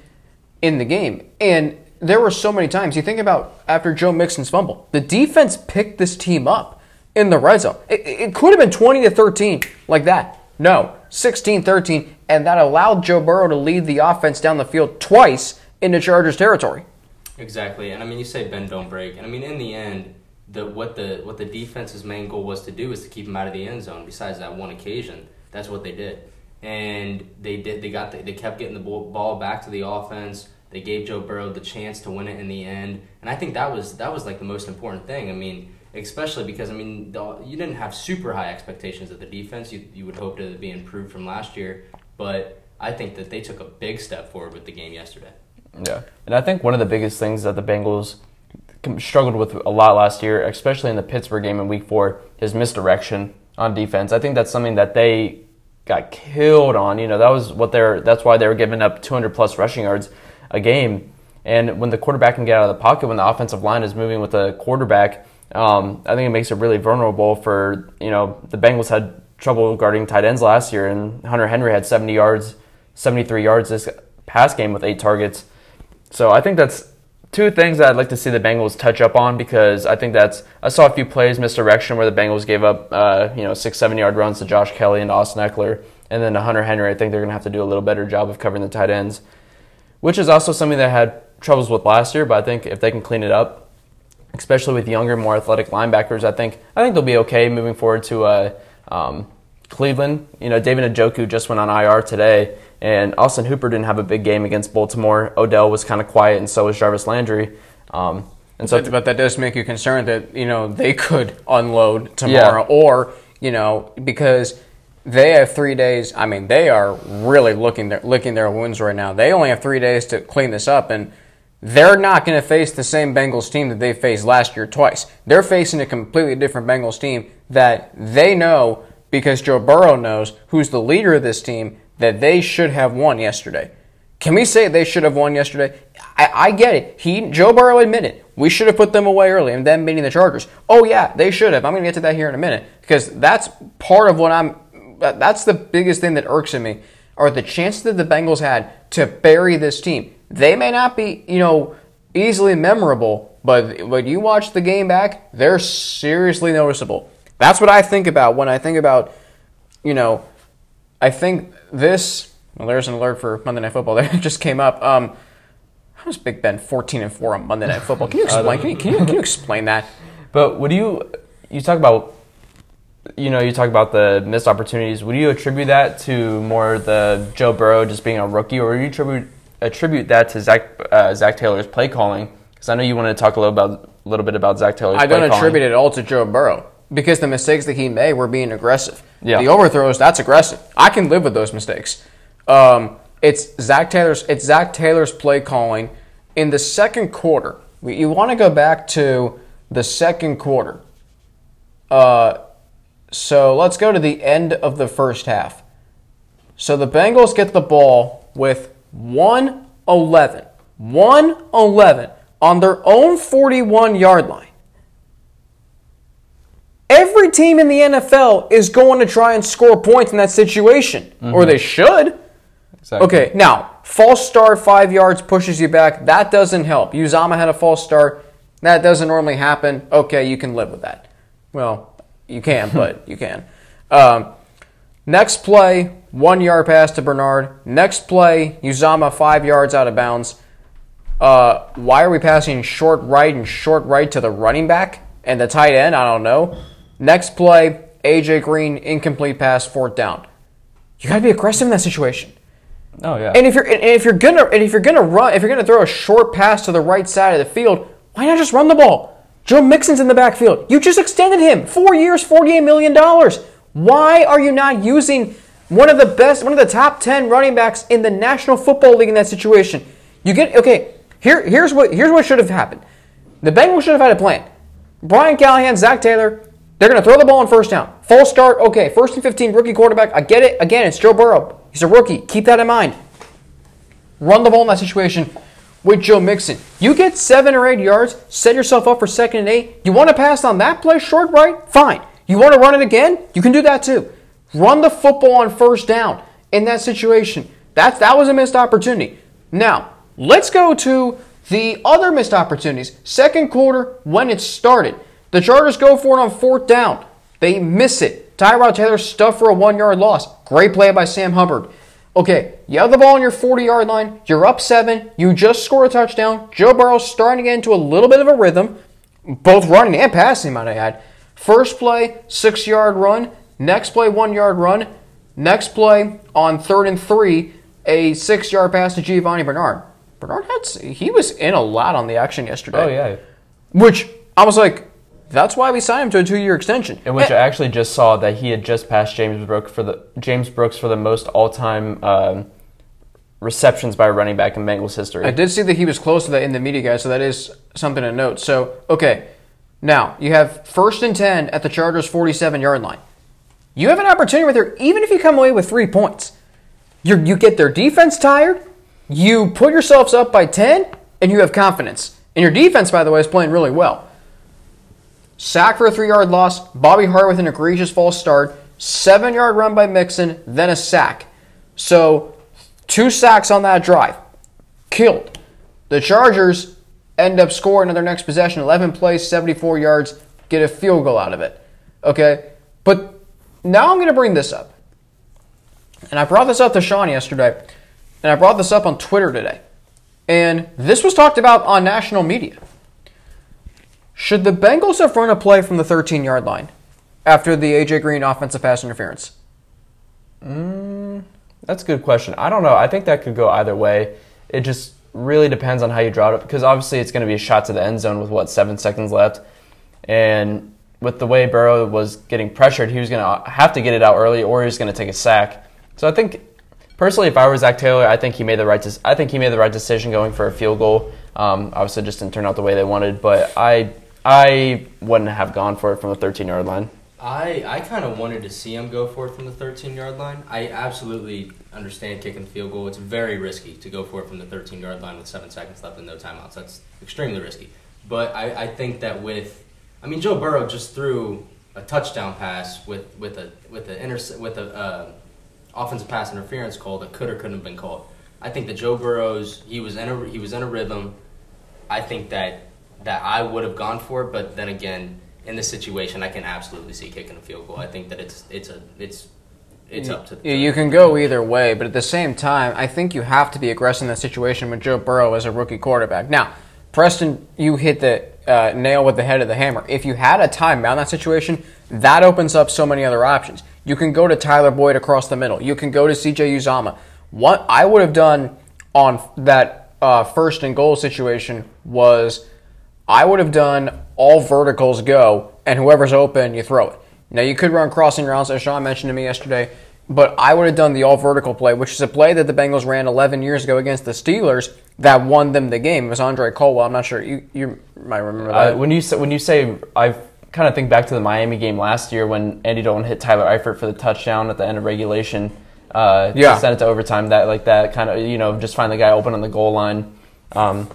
in the game. And there were so many times. You think about after Joe Mixon's fumble, the defense picked this team up in the red zone. It, it could have been 20 to 13 like that. No, 16 13. And that allowed Joe Burrow to lead the offense down the field twice into Chargers territory. Exactly. And I mean, you say bend don't break. And I mean, in the end, the what the what the defense's main goal was to do was to keep him out of the end zone. Besides that one occasion, that's what they did, and they did. They got the, they kept getting the ball back to the offense. They gave Joe Burrow the chance to win it in the end, and I think that was that was like the most important thing. I mean, especially because I mean the, you didn't have super high expectations of the defense. You you would hope to be improved from last year, but I think that they took a big step forward with the game yesterday. Yeah, and I think one of the biggest things that the Bengals struggled with a lot last year, especially in the Pittsburgh game in Week Four, his misdirection on defense. I think that's something that they got killed on. You know, that was what they're. That's why they were giving up 200 plus rushing yards a game. And when the quarterback can get out of the pocket, when the offensive line is moving with the quarterback, um, I think it makes it really vulnerable for, you know, the Bengals had trouble guarding tight ends last year, and Hunter Henry had 70 yards, 73 yards this pass game with eight targets. So I think that's two things that I'd like to see the Bengals touch up on because I think that's I saw a few plays misdirection where the Bengals gave up uh, you know six seven yard runs to Josh Kelley and Austin Ekeler and then to Hunter Henry. I think they're going to have to do a little better job of covering the tight ends which is also something they had troubles with last year. But I think if they can clean it up, especially with younger, more athletic linebackers, I think I think they'll be okay moving forward to uh, um, Cleveland. You know, David Njoku just went on IR today, and Austin Hooper didn't have a big game against Baltimore. Odell was kind of quiet, and so was Jarvis Landry. Um, and so, but, but, that does make you concerned that you know they could unload tomorrow, yeah. or you know because they have three days. I mean, they are really looking their, licking their wounds right now. They only have three days to clean this up, and they're not going to face the same Bengals team that they faced last year twice. They're facing a completely different Bengals team that they know because Joe Burrow knows who's the leader of this team that they should have won yesterday. Can we say they should have won yesterday? I, I get it. He Joe Burrow admitted we should have put them away early and then beating the Chargers. Oh yeah, they should have. I'm going to get to that here in a minute because that's part of what I'm that's the biggest thing that irks me are the chances that the Bengals had to bury this team. They may not be, you know, easily memorable, but when you watch the game back, they're seriously noticeable. That's what I think about when I think about, you know, I think this. Well, there's an alert for Monday Night Football that just came up. Um, how is Big Ben 14 and 4 on Monday Night Football? Can you explain? Can you, can you, can you explain that? But would you you talk about you know, you talk about the missed opportunities. Would you attribute that to more the Joe Burrow just being a rookie, or would you attribute attribute that to Zac uh, Zac Taylor's play calling? Because I know you want to talk a little about a little bit about Zac Taylor's. I don't attribute it all to Joe Burrow because the mistakes that he made were being aggressive. Yeah. The overthrows that's aggressive. I can live with those mistakes. Um, it's Zac Taylor's. It's Zac Taylor's play calling in the second quarter. You want to go back to the second quarter. Uh, so let's go to the end of the first half. So the Bengals get the ball with 111. 111 on their own 41 yard line. Every team in the NFL is going to try and score points in that situation, mm-hmm. or they should. Exactly. Okay, now, false start five yards pushes you back. That doesn't help. Uzomah had a false start. That doesn't normally happen. Okay, you can live with that. Well, you can, but you can. Um, next play, one yard pass to Bernard. Next play, Uzomah five yards out of bounds. Uh, why are we passing short right and short right to the running back and the tight end? I don't know. Next play, AJ Green incomplete pass, fourth down. You got to be aggressive in that situation. Oh yeah. And if you're and if you're gonna and if you're gonna run if you're gonna throw a short pass to the right side of the field, why not just run the ball? Joe Mixon's in the backfield. You just extended him four years, $48 million. Why are you not using one of the best, one of the top 10 running backs in the National Football League in that situation? You get, okay, Here, here's what here's what should have happened. The Bengals should have had a plan. Brian Callahan, Zac Taylor, they're going to throw the ball on first down. Full start, okay. First and 15, rookie quarterback. I get it. Again, it's Joe Burrow. He's a rookie. Keep that in mind. Run the ball in that situation with Joe Mixon. You get seven or eight yards, set yourself up for second and eight. You want to pass on that play short right? Fine. You want to run it again? You can do that too. Run the football on first down in that situation. That's that was a missed opportunity. Now, let's go to the other missed opportunities. Second quarter, when it started. The Chargers go for it on fourth down. They miss it. Tyrod Taylor stuffed for a one yard loss. Great play by Sam Hubbard. Okay, you have the ball on your 40 yard line. You're up seven. You just score a touchdown. Joe Burrow's starting to get into a little bit of a rhythm, both running and passing, might I add. First play, six yard run. Next play, one yard run. Next play, on third and three, a six yard pass to Giovanni Bernard. Bernard had, he was in a lot on the action yesterday. Oh yeah. Which I was like, that's why we signed him to a two-year extension. In which Eh, I actually just saw that he had just passed James Brooks for the James Brooks for the most all-time um, receptions by a running back in Bengals history. I did see that he was close to that in the media guys, so that is something to note. So, okay, now you have first and ten at the Chargers' 47-yard line. You have an opportunity right there, even if you come away with three points. You you get their defense tired. You put yourselves up by ten, and you have confidence. And your defense, by the way, is playing really well. Sack for a three yard loss. Bobby Hart with an egregious false start. Seven yard run by Mixon, then a sack. So, two sacks on that drive. Killed. The Chargers end up scoring on their next possession 11 plays, 74 yards, get a field goal out of it. Okay? But now I'm going to bring this up. And I brought this up to Sean yesterday, and I brought this up on Twitter today. And this was talked about on national media. Should the Bengals have run a play from the 13 yard line after the AJ Green offensive pass interference? That's a good question. I don't know. I think that could go either way. It just really depends on how you draw it because obviously it's going to be a shot to the end zone with what seven seconds left, and with the way Burrow was getting pressured, he was going to have to get it out early or he was going to take a sack. So I think personally, if I were Zac Taylor, I think he made the right. Des- I think he made the right decision going for a field goal. Um, obviously, it just didn't turn out the way they wanted, but I I wouldn't have gone for it from the 13 yard line. I, I kind of wanted to see him go for it from the 13 yard line. I absolutely understand kicking the field goal. It's very risky to go for it from the 13 yard line with seven seconds left and no timeouts. That's extremely risky. But I, I think that with, I mean, Joe Burrow just threw a touchdown pass with, with a with a inter- with a uh, offensive pass interference call that could or couldn't have been called. I think that Joe Burrow's he was in a he was in a rhythm. I think that that I would have gone for but then again, in this situation, I can absolutely see kicking a field goal. I think that it's it's a it's it's up to Yeah, you can go either way, but at the same time, I think you have to be aggressive in that situation with Joe Burrow as a rookie quarterback. Now, Preston, you hit the uh, nail with the head of the hammer. If you had a timeout in that situation, that opens up so many other options. You can go to Tyler Boyd across the middle. You can go to CJ Uzomah. What I would have done on that uh, first and goal situation was I would have done all verticals go, and whoever's open, you throw it. Now, you could run crossing routes, as Sean mentioned to me yesterday, but I would have done the all vertical play, which is a play that the Bengals ran 11 years ago against the Steelers that won them the game. It was Andre Caldwell. I'm not sure. You, you might remember that. Uh, when you say, when you say I kind of think back to the Miami game last year when Andy Dalton hit Tyler Eifert for the touchdown at the end of regulation. Uh, Yeah. send it to overtime. That like that kind of you know just find the guy open on the goal line. Um,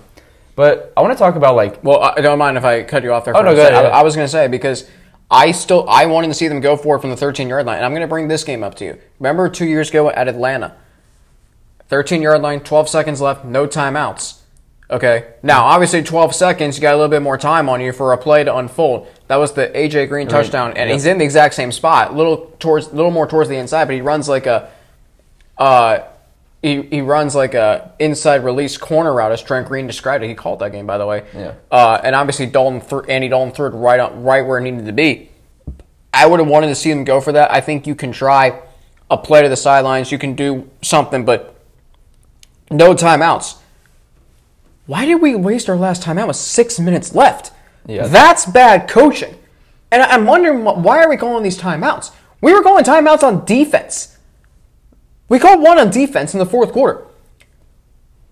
but I want to talk about like Well, I don't mind if I cut you off there. Oh, no, a go ahead, I, I was going to say because I still I wanted to see them go for it from the 13 yard line, and I'm going to bring this game up to you. Remember two years ago at Atlanta, 13 yard line, 12 seconds left, no timeouts. Okay, now obviously 12 seconds, you got a little bit more time on you for a play to unfold. That was the AJ Green touchdown, and Yep. he's in the exact same spot, little towards, a little more towards the inside, but he runs like a uh, he, he runs like a inside release corner route as Trent Green described it. He called that game, by the way. Yeah. Uh, and obviously Dalton th- Andy Dalton threw it right on, right where it needed to be. I would have wanted to see him go for that. I think you can try a play to the sidelines. You can do something, but no timeouts. Why did we waste our last timeout with six minutes left? Yeah. That's bad coaching. And I'm wondering why are we calling these timeouts? We were calling timeouts on defense. We called one on defense in the fourth quarter.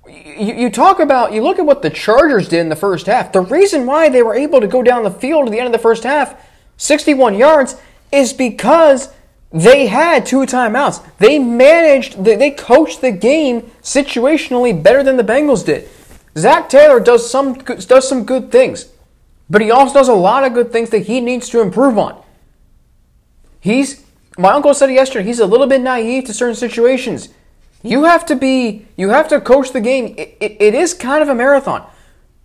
you, you talk about, you look at what the Chargers did in the first half. The reason why they were able to go down the field at the end of the first half, 61 yards, is because they had two timeouts. They managed, they they coached the game situationally better than the Bengals did. Zac Taylor does some does some good things, but he also does a lot of good things that he needs to improve on. He's my uncle said yesterday he's a little bit naive to certain situations. You have to be you have to coach the game. It, it, it is kind of a marathon.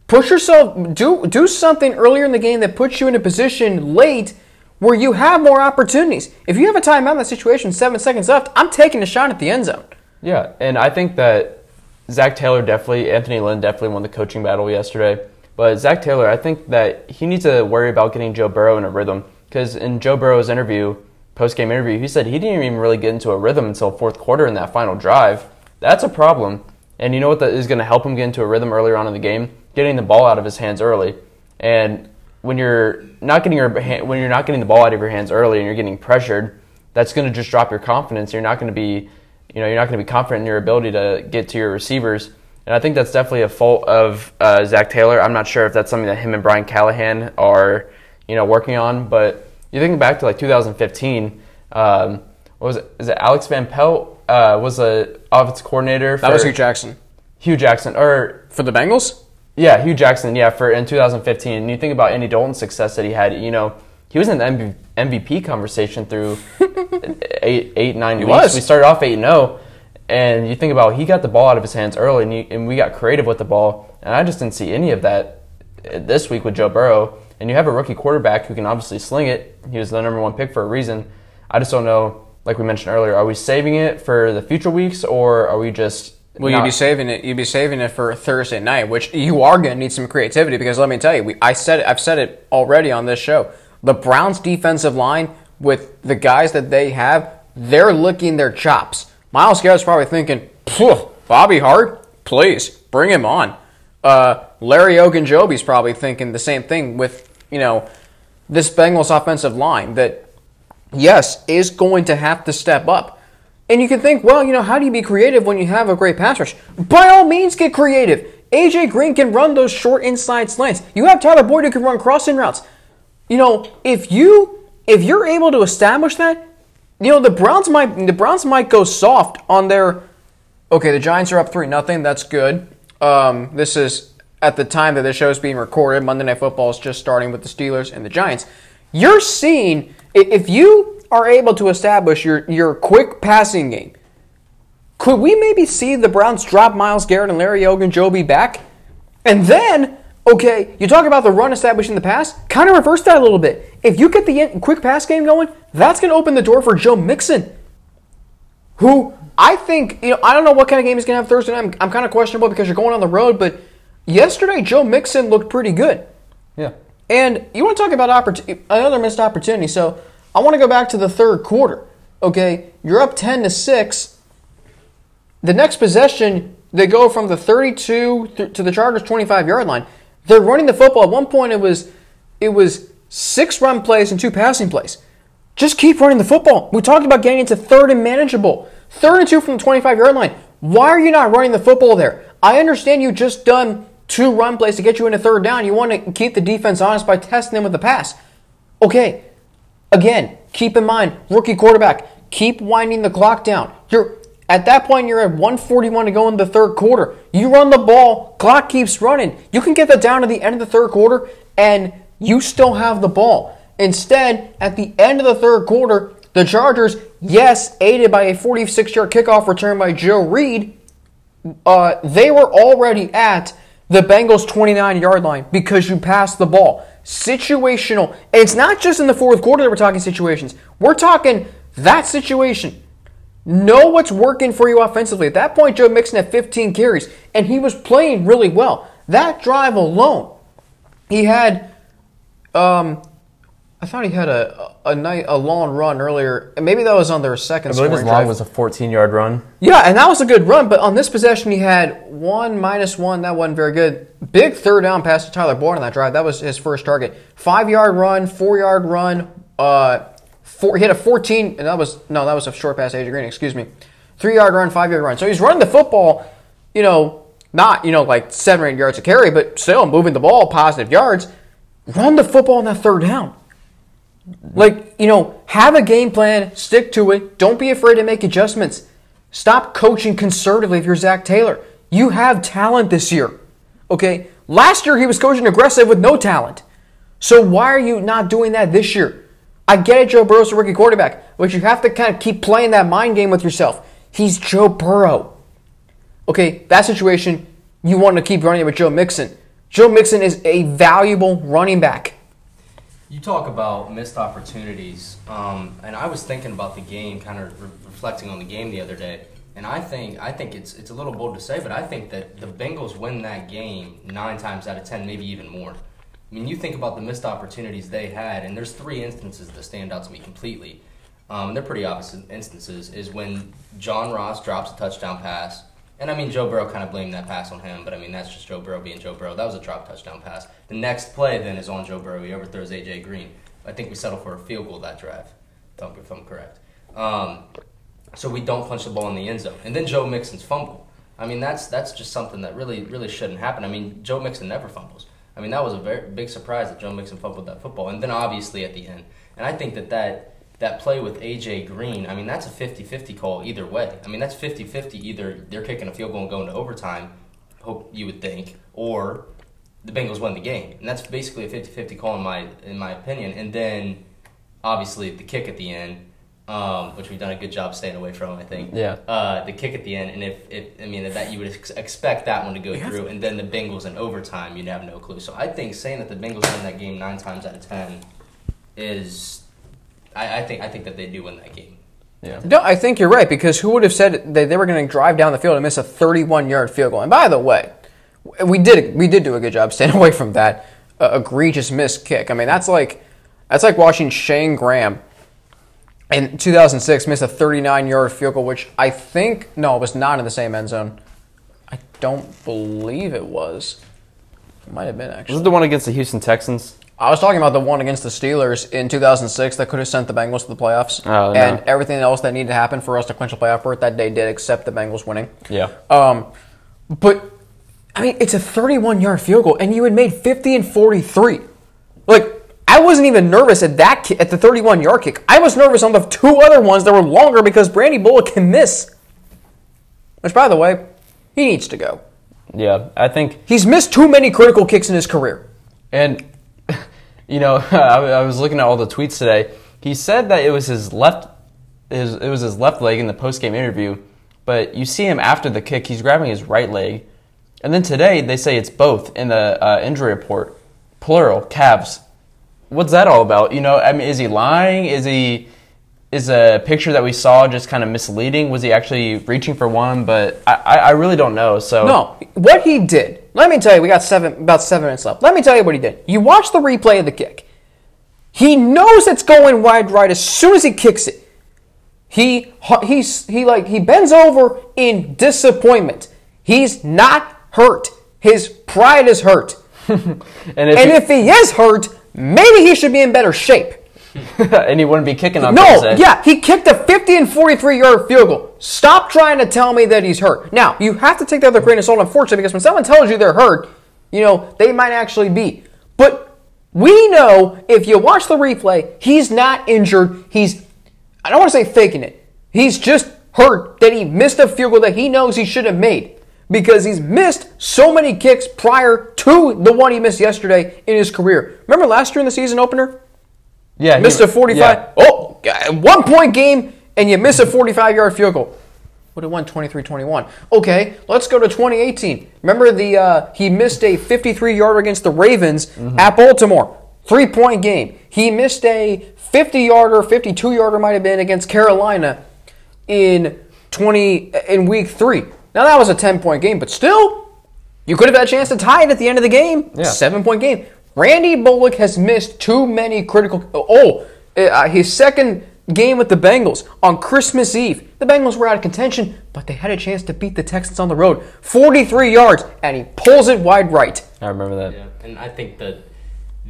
Push yourself do do something earlier in the game that puts you in a position late where you have more opportunities. If you have a timeout in that situation, seven seconds left, I'm taking a shot at the end zone. Yeah, and I think that Zac Taylor definitely, Anthony Lynn definitely won the coaching battle yesterday. But Zac Taylor, I think that he needs to worry about getting Joe Burrow in a rhythm. Because in Joe Burrow's interview, post game interview, he said he didn't even really get into a rhythm until fourth quarter in that final drive. That's a problem. And you know what that is going to help him get into a rhythm earlier on in the game? Getting the ball out of his hands early. And when you're not getting your when you're not getting the ball out of your hands early and you're getting pressured, that's going to just drop your confidence. You're not going to be you know, you're not going to be confident in your ability to get to your receivers. And I think that's definitely a fault of uh, Zac Taylor. I'm not sure if that's something that him and Brian Callahan are, you know, working on. But you think back to like 2015, um, what was it? Is it Alex Van Pelt uh, was a offense coordinator? that was Hue Jackson. Hue Jackson, or for the Bengals? Yeah, Hue Jackson. Yeah, for in 2015. And you think about Andy Dalton's success that he had. You know, he was in the MVP conversation through eight, eight, nine he weeks. Was. We started off eight and zero, oh, and you think about he got the ball out of his hands early, and, you, and we got creative with the ball, and I just didn't see any of that this week with Joe Burrow. And you have a rookie quarterback who can obviously sling it. He was the number one pick for a reason. I just don't know. Like we mentioned earlier, are we saving it for the future weeks, or are we just well, you'd be saving it. You'd be saving it for Thursday night, which you are going to need some creativity because let me tell you, we, I said it, I've said it already on this show. The Browns' defensive line, with the guys that they have, they're licking their chops. Myles Garrett's probably thinking, Phew, Bobby Hart, please bring him on. Uh, Larry Ogunjobi's probably thinking the same thing with you know this Bengals offensive line that yes is going to have to step up. And you can think, well, you know, how do you be creative when you have a great pass rush? By all means, get creative. AJ Green can run those short inside slants. You have Tyler Boyd who can run crossing routes. You know, if you if you're able to establish that, you know the Browns might the Browns might go soft on their. Okay, the Giants are up three nothing. That's good. Um, this is at the time that this show is being recorded. Monday Night Football is just starting with the Steelers and the Giants. You're seeing if you are able to establish your your quick passing game. Could we maybe see the Browns drop Myles Garrett and Larry Ogunjobi back? And then Okay, you talk about the run establishing the pass. Kind of reverse that a little bit. If you get the quick pass game going, that's going to open the door for Joe Mixon, who I think, you know, I don't know what kind of game he's going to have Thursday night. I'm, I'm kind of questionable because you're going on the road, but yesterday Joe Mixon looked pretty good. Yeah. And you want to talk about oppor- another missed opportunity. So I want to go back to the third quarter. Okay, you're up 10 to 6. The next possession, they go from the 32 to the Chargers 25 yard line. They're running the football. At one point, it was it was six run plays and two passing plays. Just keep running the football. We talked about getting into third and manageable. Third and two from the 25 yard line. Why are you not running the football there? I understand you just done two run plays to get you into third down. You want to keep the defense honest by testing them with the pass. Okay. Again, keep in mind, rookie quarterback, keep winding the clock down. You're at that point, you're at 141 to go in the third quarter. You run the ball, clock keeps running. You can get that down to the end of the third quarter, and you still have the ball. Instead, at the end of the third quarter, the Chargers, yes, aided by a 46 yard kickoff return by Joe Reed, uh, they were already at the Bengals' 29 yard line because you passed the ball. Situational. And it's not just in the fourth quarter that we're talking situations, we're talking that situation. Know what's working for you offensively. At that point, Joe Mixon had 15 carries, and he was playing really well. That drive alone, he had, um, I thought he had a a night a long run earlier. Maybe that was on their second. I believe his long was a 14 yard run. Yeah, and that was a good run. But on this possession, he had one minus one. That wasn't very good. Big third down pass to Tyler Boyd on that drive. That was his first target. Five yard run, four yard run. Uh, Four, he had a 14, and that was no, that was a short pass. To AJ Green, excuse me. Three yard run, five yard run. So he's running the football, you know, not, you know, like seven or eight yards to carry, but still moving the ball, positive yards. Run the football on that third down. Like, you know, have a game plan, stick to it. Don't be afraid to make adjustments. Stop coaching conservatively if you're Zac Taylor. You have talent this year. Okay? Last year he was coaching aggressive with no talent. So why are you not doing that this year? I get it, Joe Burrow's a rookie quarterback, but you have to kind of keep playing that mind game with yourself. He's Joe Burrow. Okay, that situation, you want to keep running it with Joe Mixon. Joe Mixon is a valuable running back. You talk about missed opportunities, um, and I was thinking about the game, kind of re- reflecting on the game the other day, and I think I think it's it's a little bold to say, but I think that the Bengals win that game nine times out of ten, maybe even more. I mean, you think about the missed opportunities they had, and there's three instances that stand out to me completely. Um, they're pretty obvious instances. Is when John Ross drops a touchdown pass, and I mean Joe Burrow kind of blamed that pass on him, but I mean that's just Joe Burrow being Joe Burrow. That was a drop touchdown pass. The next play then is on Joe Burrow. He overthrows AJ Green. I think we settled for a field goal that drive, if I'm, correct. Um, so we don't punch the ball in the end zone, and then Joe Mixon's fumble. I mean that's that's just something that really really shouldn't happen. I mean Joe Mixon never fumbles. I mean that was a very big surprise that Joe Mixon fumbled that football, and then obviously at the end. And I think that that that play with AJ Green, I mean, that's a 50 50 call either way. I mean, that's 50 50. Either they're kicking a field goal and going to overtime, hope you would think, or the Bengals win the game. And that's basically a 50 50 call in my, in my opinion. And then obviously the kick at the end. Um, which we've done a good job staying away from, I think. Yeah. Uh, the kick at the end, and if, if I mean that you would ex- expect that one to go through, and then the Bengals in overtime, you'd have no clue. So I think saying that the Bengals win that game nine times out of ten is I, I think I think that they do win that game. Yeah. No, I think you're right because who would have said that they were going to drive down the field and miss a 31 yard field goal? And by the way, we did we did do a good job staying away from that uh, egregious missed kick. I mean, that's like that's like watching Shayne Graham in 2006 miss a 39 yard field goal, which I think no, it was not in the same end zone. I don't believe it was. It might have been actually. Was it the one against the Houston Texans? I was talking about the one against the Steelers in 2006 that could have sent the Bengals to the playoffs. Oh, no. And everything else that needed to happen for us to clinch a playoff berth that day did, except the Bengals winning. Yeah. Um, but, I mean, it's a 31 yard field goal, and you had made 50 and 43. Like, I wasn't even nervous at that ki- at the 31 yard kick. I was nervous on the two other ones that were longer because Randy Bullock can miss. Which, by the way, he needs to go. Yeah. I think He's missed too many critical kicks in his career. And you know, I, I was looking at all the tweets today. He said that it was his left, his it was his left leg in the post game interview, but you see him after the kick, he's grabbing his right leg, and then today they say it's both in the uh, injury report, plural, calves. What's that all about? You know, I mean, is he lying? Is he? Is a picture that we saw just kind of misleading? Was he actually reaching for one? But I, I, I really don't know. So No, what he did. Let me tell you, we got seven about seven minutes left. Let me tell you what he did. You watch the replay of the kick. He knows it's going wide right as soon as he kicks it. He he's he like he bends over in disappointment. He's not hurt. His pride is hurt. and if, And he, if he is hurt, maybe he should be in better shape. and he wouldn't be kicking on No, Thursday. yeah, he kicked a 50 and 43 yard field goal. Stop trying to tell me that he's hurt. Now, you have to take the other grain of salt, unfortunately, because when someone tells you they're hurt, you know, they might actually be. But we know if you watch the replay, he's not injured. He's, I don't want to say faking it. He's just hurt that he missed a field goal that he knows he should have made because he's missed so many kicks prior to the one he missed yesterday in his career. Remember last year in the season opener? Yeah, he- missed a 45. yeah. Oh, one point game, and you miss a 45 yard field goal. Would have won 23 21. Okay, let's go to 2018. Remember the uh, he missed a 53 yarder against the Ravens Mm-hmm. at Baltimore. Three point game. He missed a 50 yarder, 52 yarder might have been against Carolina in 20 in week three. Now that was a 10 point game, but still, you could have had a chance to tie it at the end of the game. Yeah. Seven point game. Randy Bullock has missed too many critical. Oh, uh, his second game with the Bengals on Christmas Eve. The Bengals were out of contention, but they had a chance to beat the Texans on the road. 43 yards, and he pulls it wide right. I remember that. Yeah, and I think that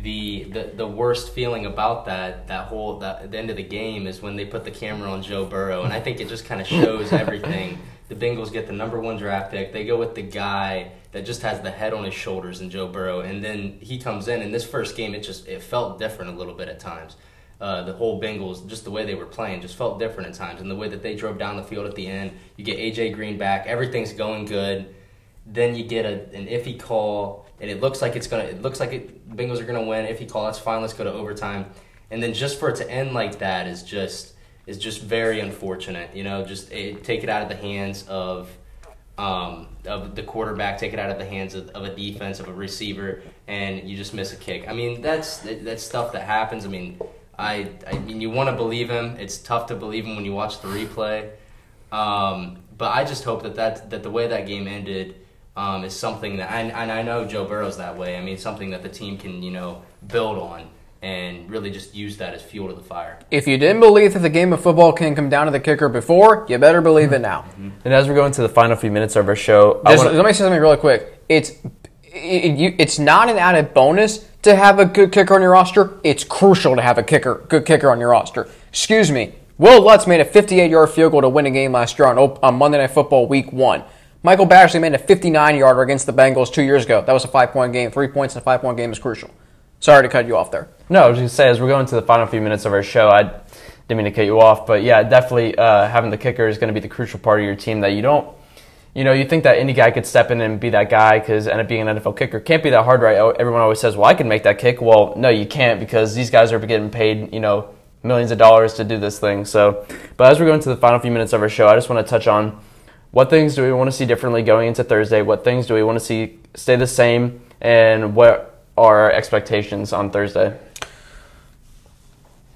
the the the worst feeling about that that whole that the end of the game is when they put the camera on Joe Burrow, and I think it just kind of shows everything the Bengals get the number one draft pick. They go with the guy that just has the head on his shoulders in Joe Burrow, and then he comes in. In this first game, it just it felt different a little bit at times. Uh, the whole Bengals, just the way they were playing, just felt different at times, and the way that they drove down the field at the end. You get AJ Green back, everything's going good. Then you get a, an iffy call, and it looks like it's gonna. It looks like it, Bengals are gonna win. Iffy call, that's fine. Let's go to overtime, and then just for it to end like that is just is just very unfortunate. You know, just it, take it out of the hands of um, of the quarterback, take it out of the hands of, of, a defense, of a receiver, and you just miss a kick. I mean, that's that's stuff that happens. I mean, I I mean, you want to believe him. It's tough to believe him when you watch the replay. Um, but I just hope that that that the way that game ended um, is something that and, and I know Joe Burrow's that way. I mean, something that the team can you know build on and really just use that as fuel to the fire. If you didn't believe that the game of football can come down to the kicker before, you better believe it now. Mm-hmm. And as we're going to the final few minutes of our show, Just, wanna... let me say something really quick. It's it, you, it's not an added bonus to have a good kicker on your roster. It's crucial to have a kicker, good kicker on your roster. Excuse me. Wil Lutz made a 58-yard field goal to win a game last year on, on Monday Night Football Week One. Michael Badgley made a 59-yarder against the Bengals two years ago. That was a five-point game. Three points in a five-point game is crucial. Sorry to cut you off there. No, I was going to say, as we're going to the final few minutes of our show, I didn't mean to cut you off, but yeah, definitely uh, having the kicker is going to be the crucial part of your team that you don't, you know, you think that any guy could step in and be that guy because end up being an NFL kicker can't be that hard, right? Everyone always says, well, I can make that kick. Well, no, you can't because these guys are getting paid, you know, millions of dollars to do this thing. So, but as we're going to the final few minutes of our show, I just want to touch on what things do we want to see differently going into Thursday? What things do we want to see stay the same? And what are expectations on Thursday?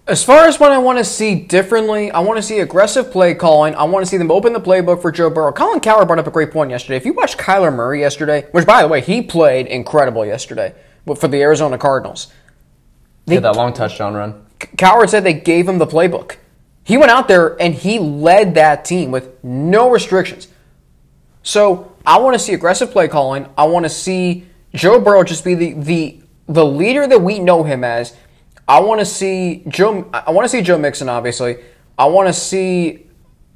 As far as what I want to see differently, I want to see aggressive play calling. I want to see them open the playbook for Joe Burrow. Colin Cowherd brought up a great point yesterday. If you watched Kyler Murray yesterday, which by the way, he played incredible yesterday for the Arizona Cardinals. They, yeah, that long touchdown run. Cowherd said they gave him the playbook. He went out there and he led that team with no restrictions. So I want to see aggressive play calling. I want to see Joe Burrow just be the the the leader that we know him as. I want to see Joe. I want to see Joe Mixon. Obviously, I want to see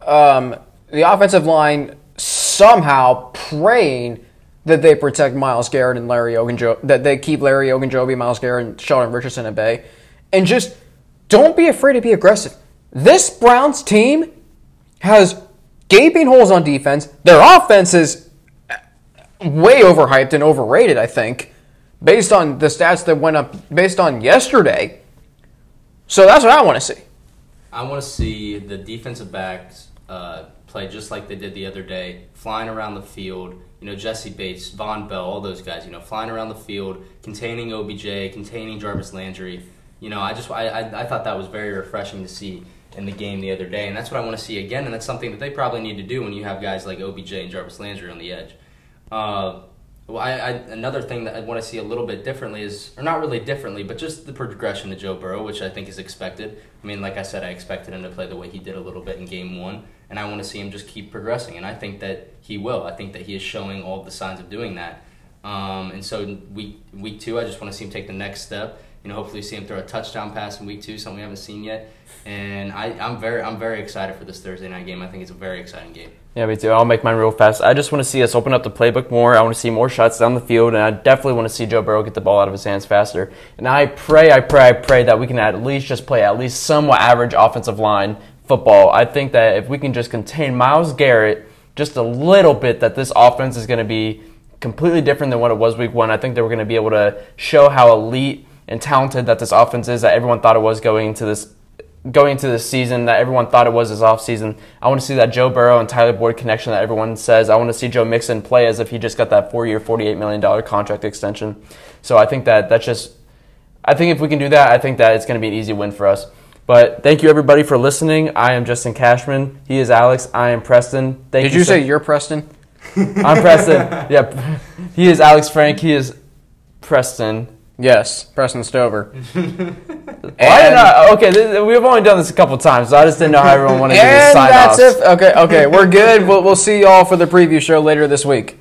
um, the offensive line somehow praying that they protect Myles Garrett and Larry Ogunjobi, that they keep Larry Ogunjobi, Myles Garrett, and Sheldon Richardson at bay, and just don't be afraid to be aggressive. This Browns team has gaping holes on defense. Their offense is way overhyped and overrated, I think, based on the stats that went up based on yesterday. So that's what I want to see. I want to see the defensive backs uh, play just like they did the other day, flying around the field. You know, Jessie Bates, Vonn Bell, all those guys. You know, flying around the field, containing OBJ, containing Jarvis Landry. You know, I just I, I, I thought that was very refreshing to see in the game the other day, and that's what I want to see again. And that's something that they probably need to do when you have guys like OBJ and Jarvis Landry on the edge. Uh, well, I, I, another thing that I want to see a little bit differently is, or not really differently, but just the progression to Joe Burrow, which I think is expected. I mean, like I said, I expected him to play the way he did a little bit in Game One, and I want to see him just keep progressing, and I think that he will. I think that he is showing all the signs of doing that. Um, and so week week two, I just want to see him take the next step. You know, hopefully see him throw a touchdown pass in week two, something we haven't seen yet. And I, I'm very I'm very excited for this Thursday night game. I think it's a very exciting game. Yeah, me too. I'll make mine real fast. I just want to see us open up the playbook more. I want to see more shots down the field, and I definitely want to see Joe Burrow get the ball out of his hands faster. And I pray, I pray, I pray that we can at least just play at least somewhat average offensive line football. I think that if we can just contain Myles Garrett just a little bit, that this offense is going to be completely different than what it was week one. I think that we're going to be able to show how elite and talented that this offense is that everyone thought it was going into this going into the season that everyone thought it was his off season. I want to see that Joe Burrow and Tyler Boyd connection that everyone says. I want to see Joe Mixon play as if he just got that four year, $48 million contract extension. So I think that that's just, I think if we can do that, I think that it's going to be an easy win for us. But thank you everybody for listening. I am Justin Cashman. He is Alex. I am Preston. Thank Did you, you say you're Preston? I'm Preston. Yep. He is Alex Frank. He is Preston. Yes, Preston Stover. Why did I, okay, this, we've only done this a couple times, so I just didn't know how everyone wanted to do sign that's it. Okay, okay, we're good. We'll, we'll see y'all for the preview show later this week.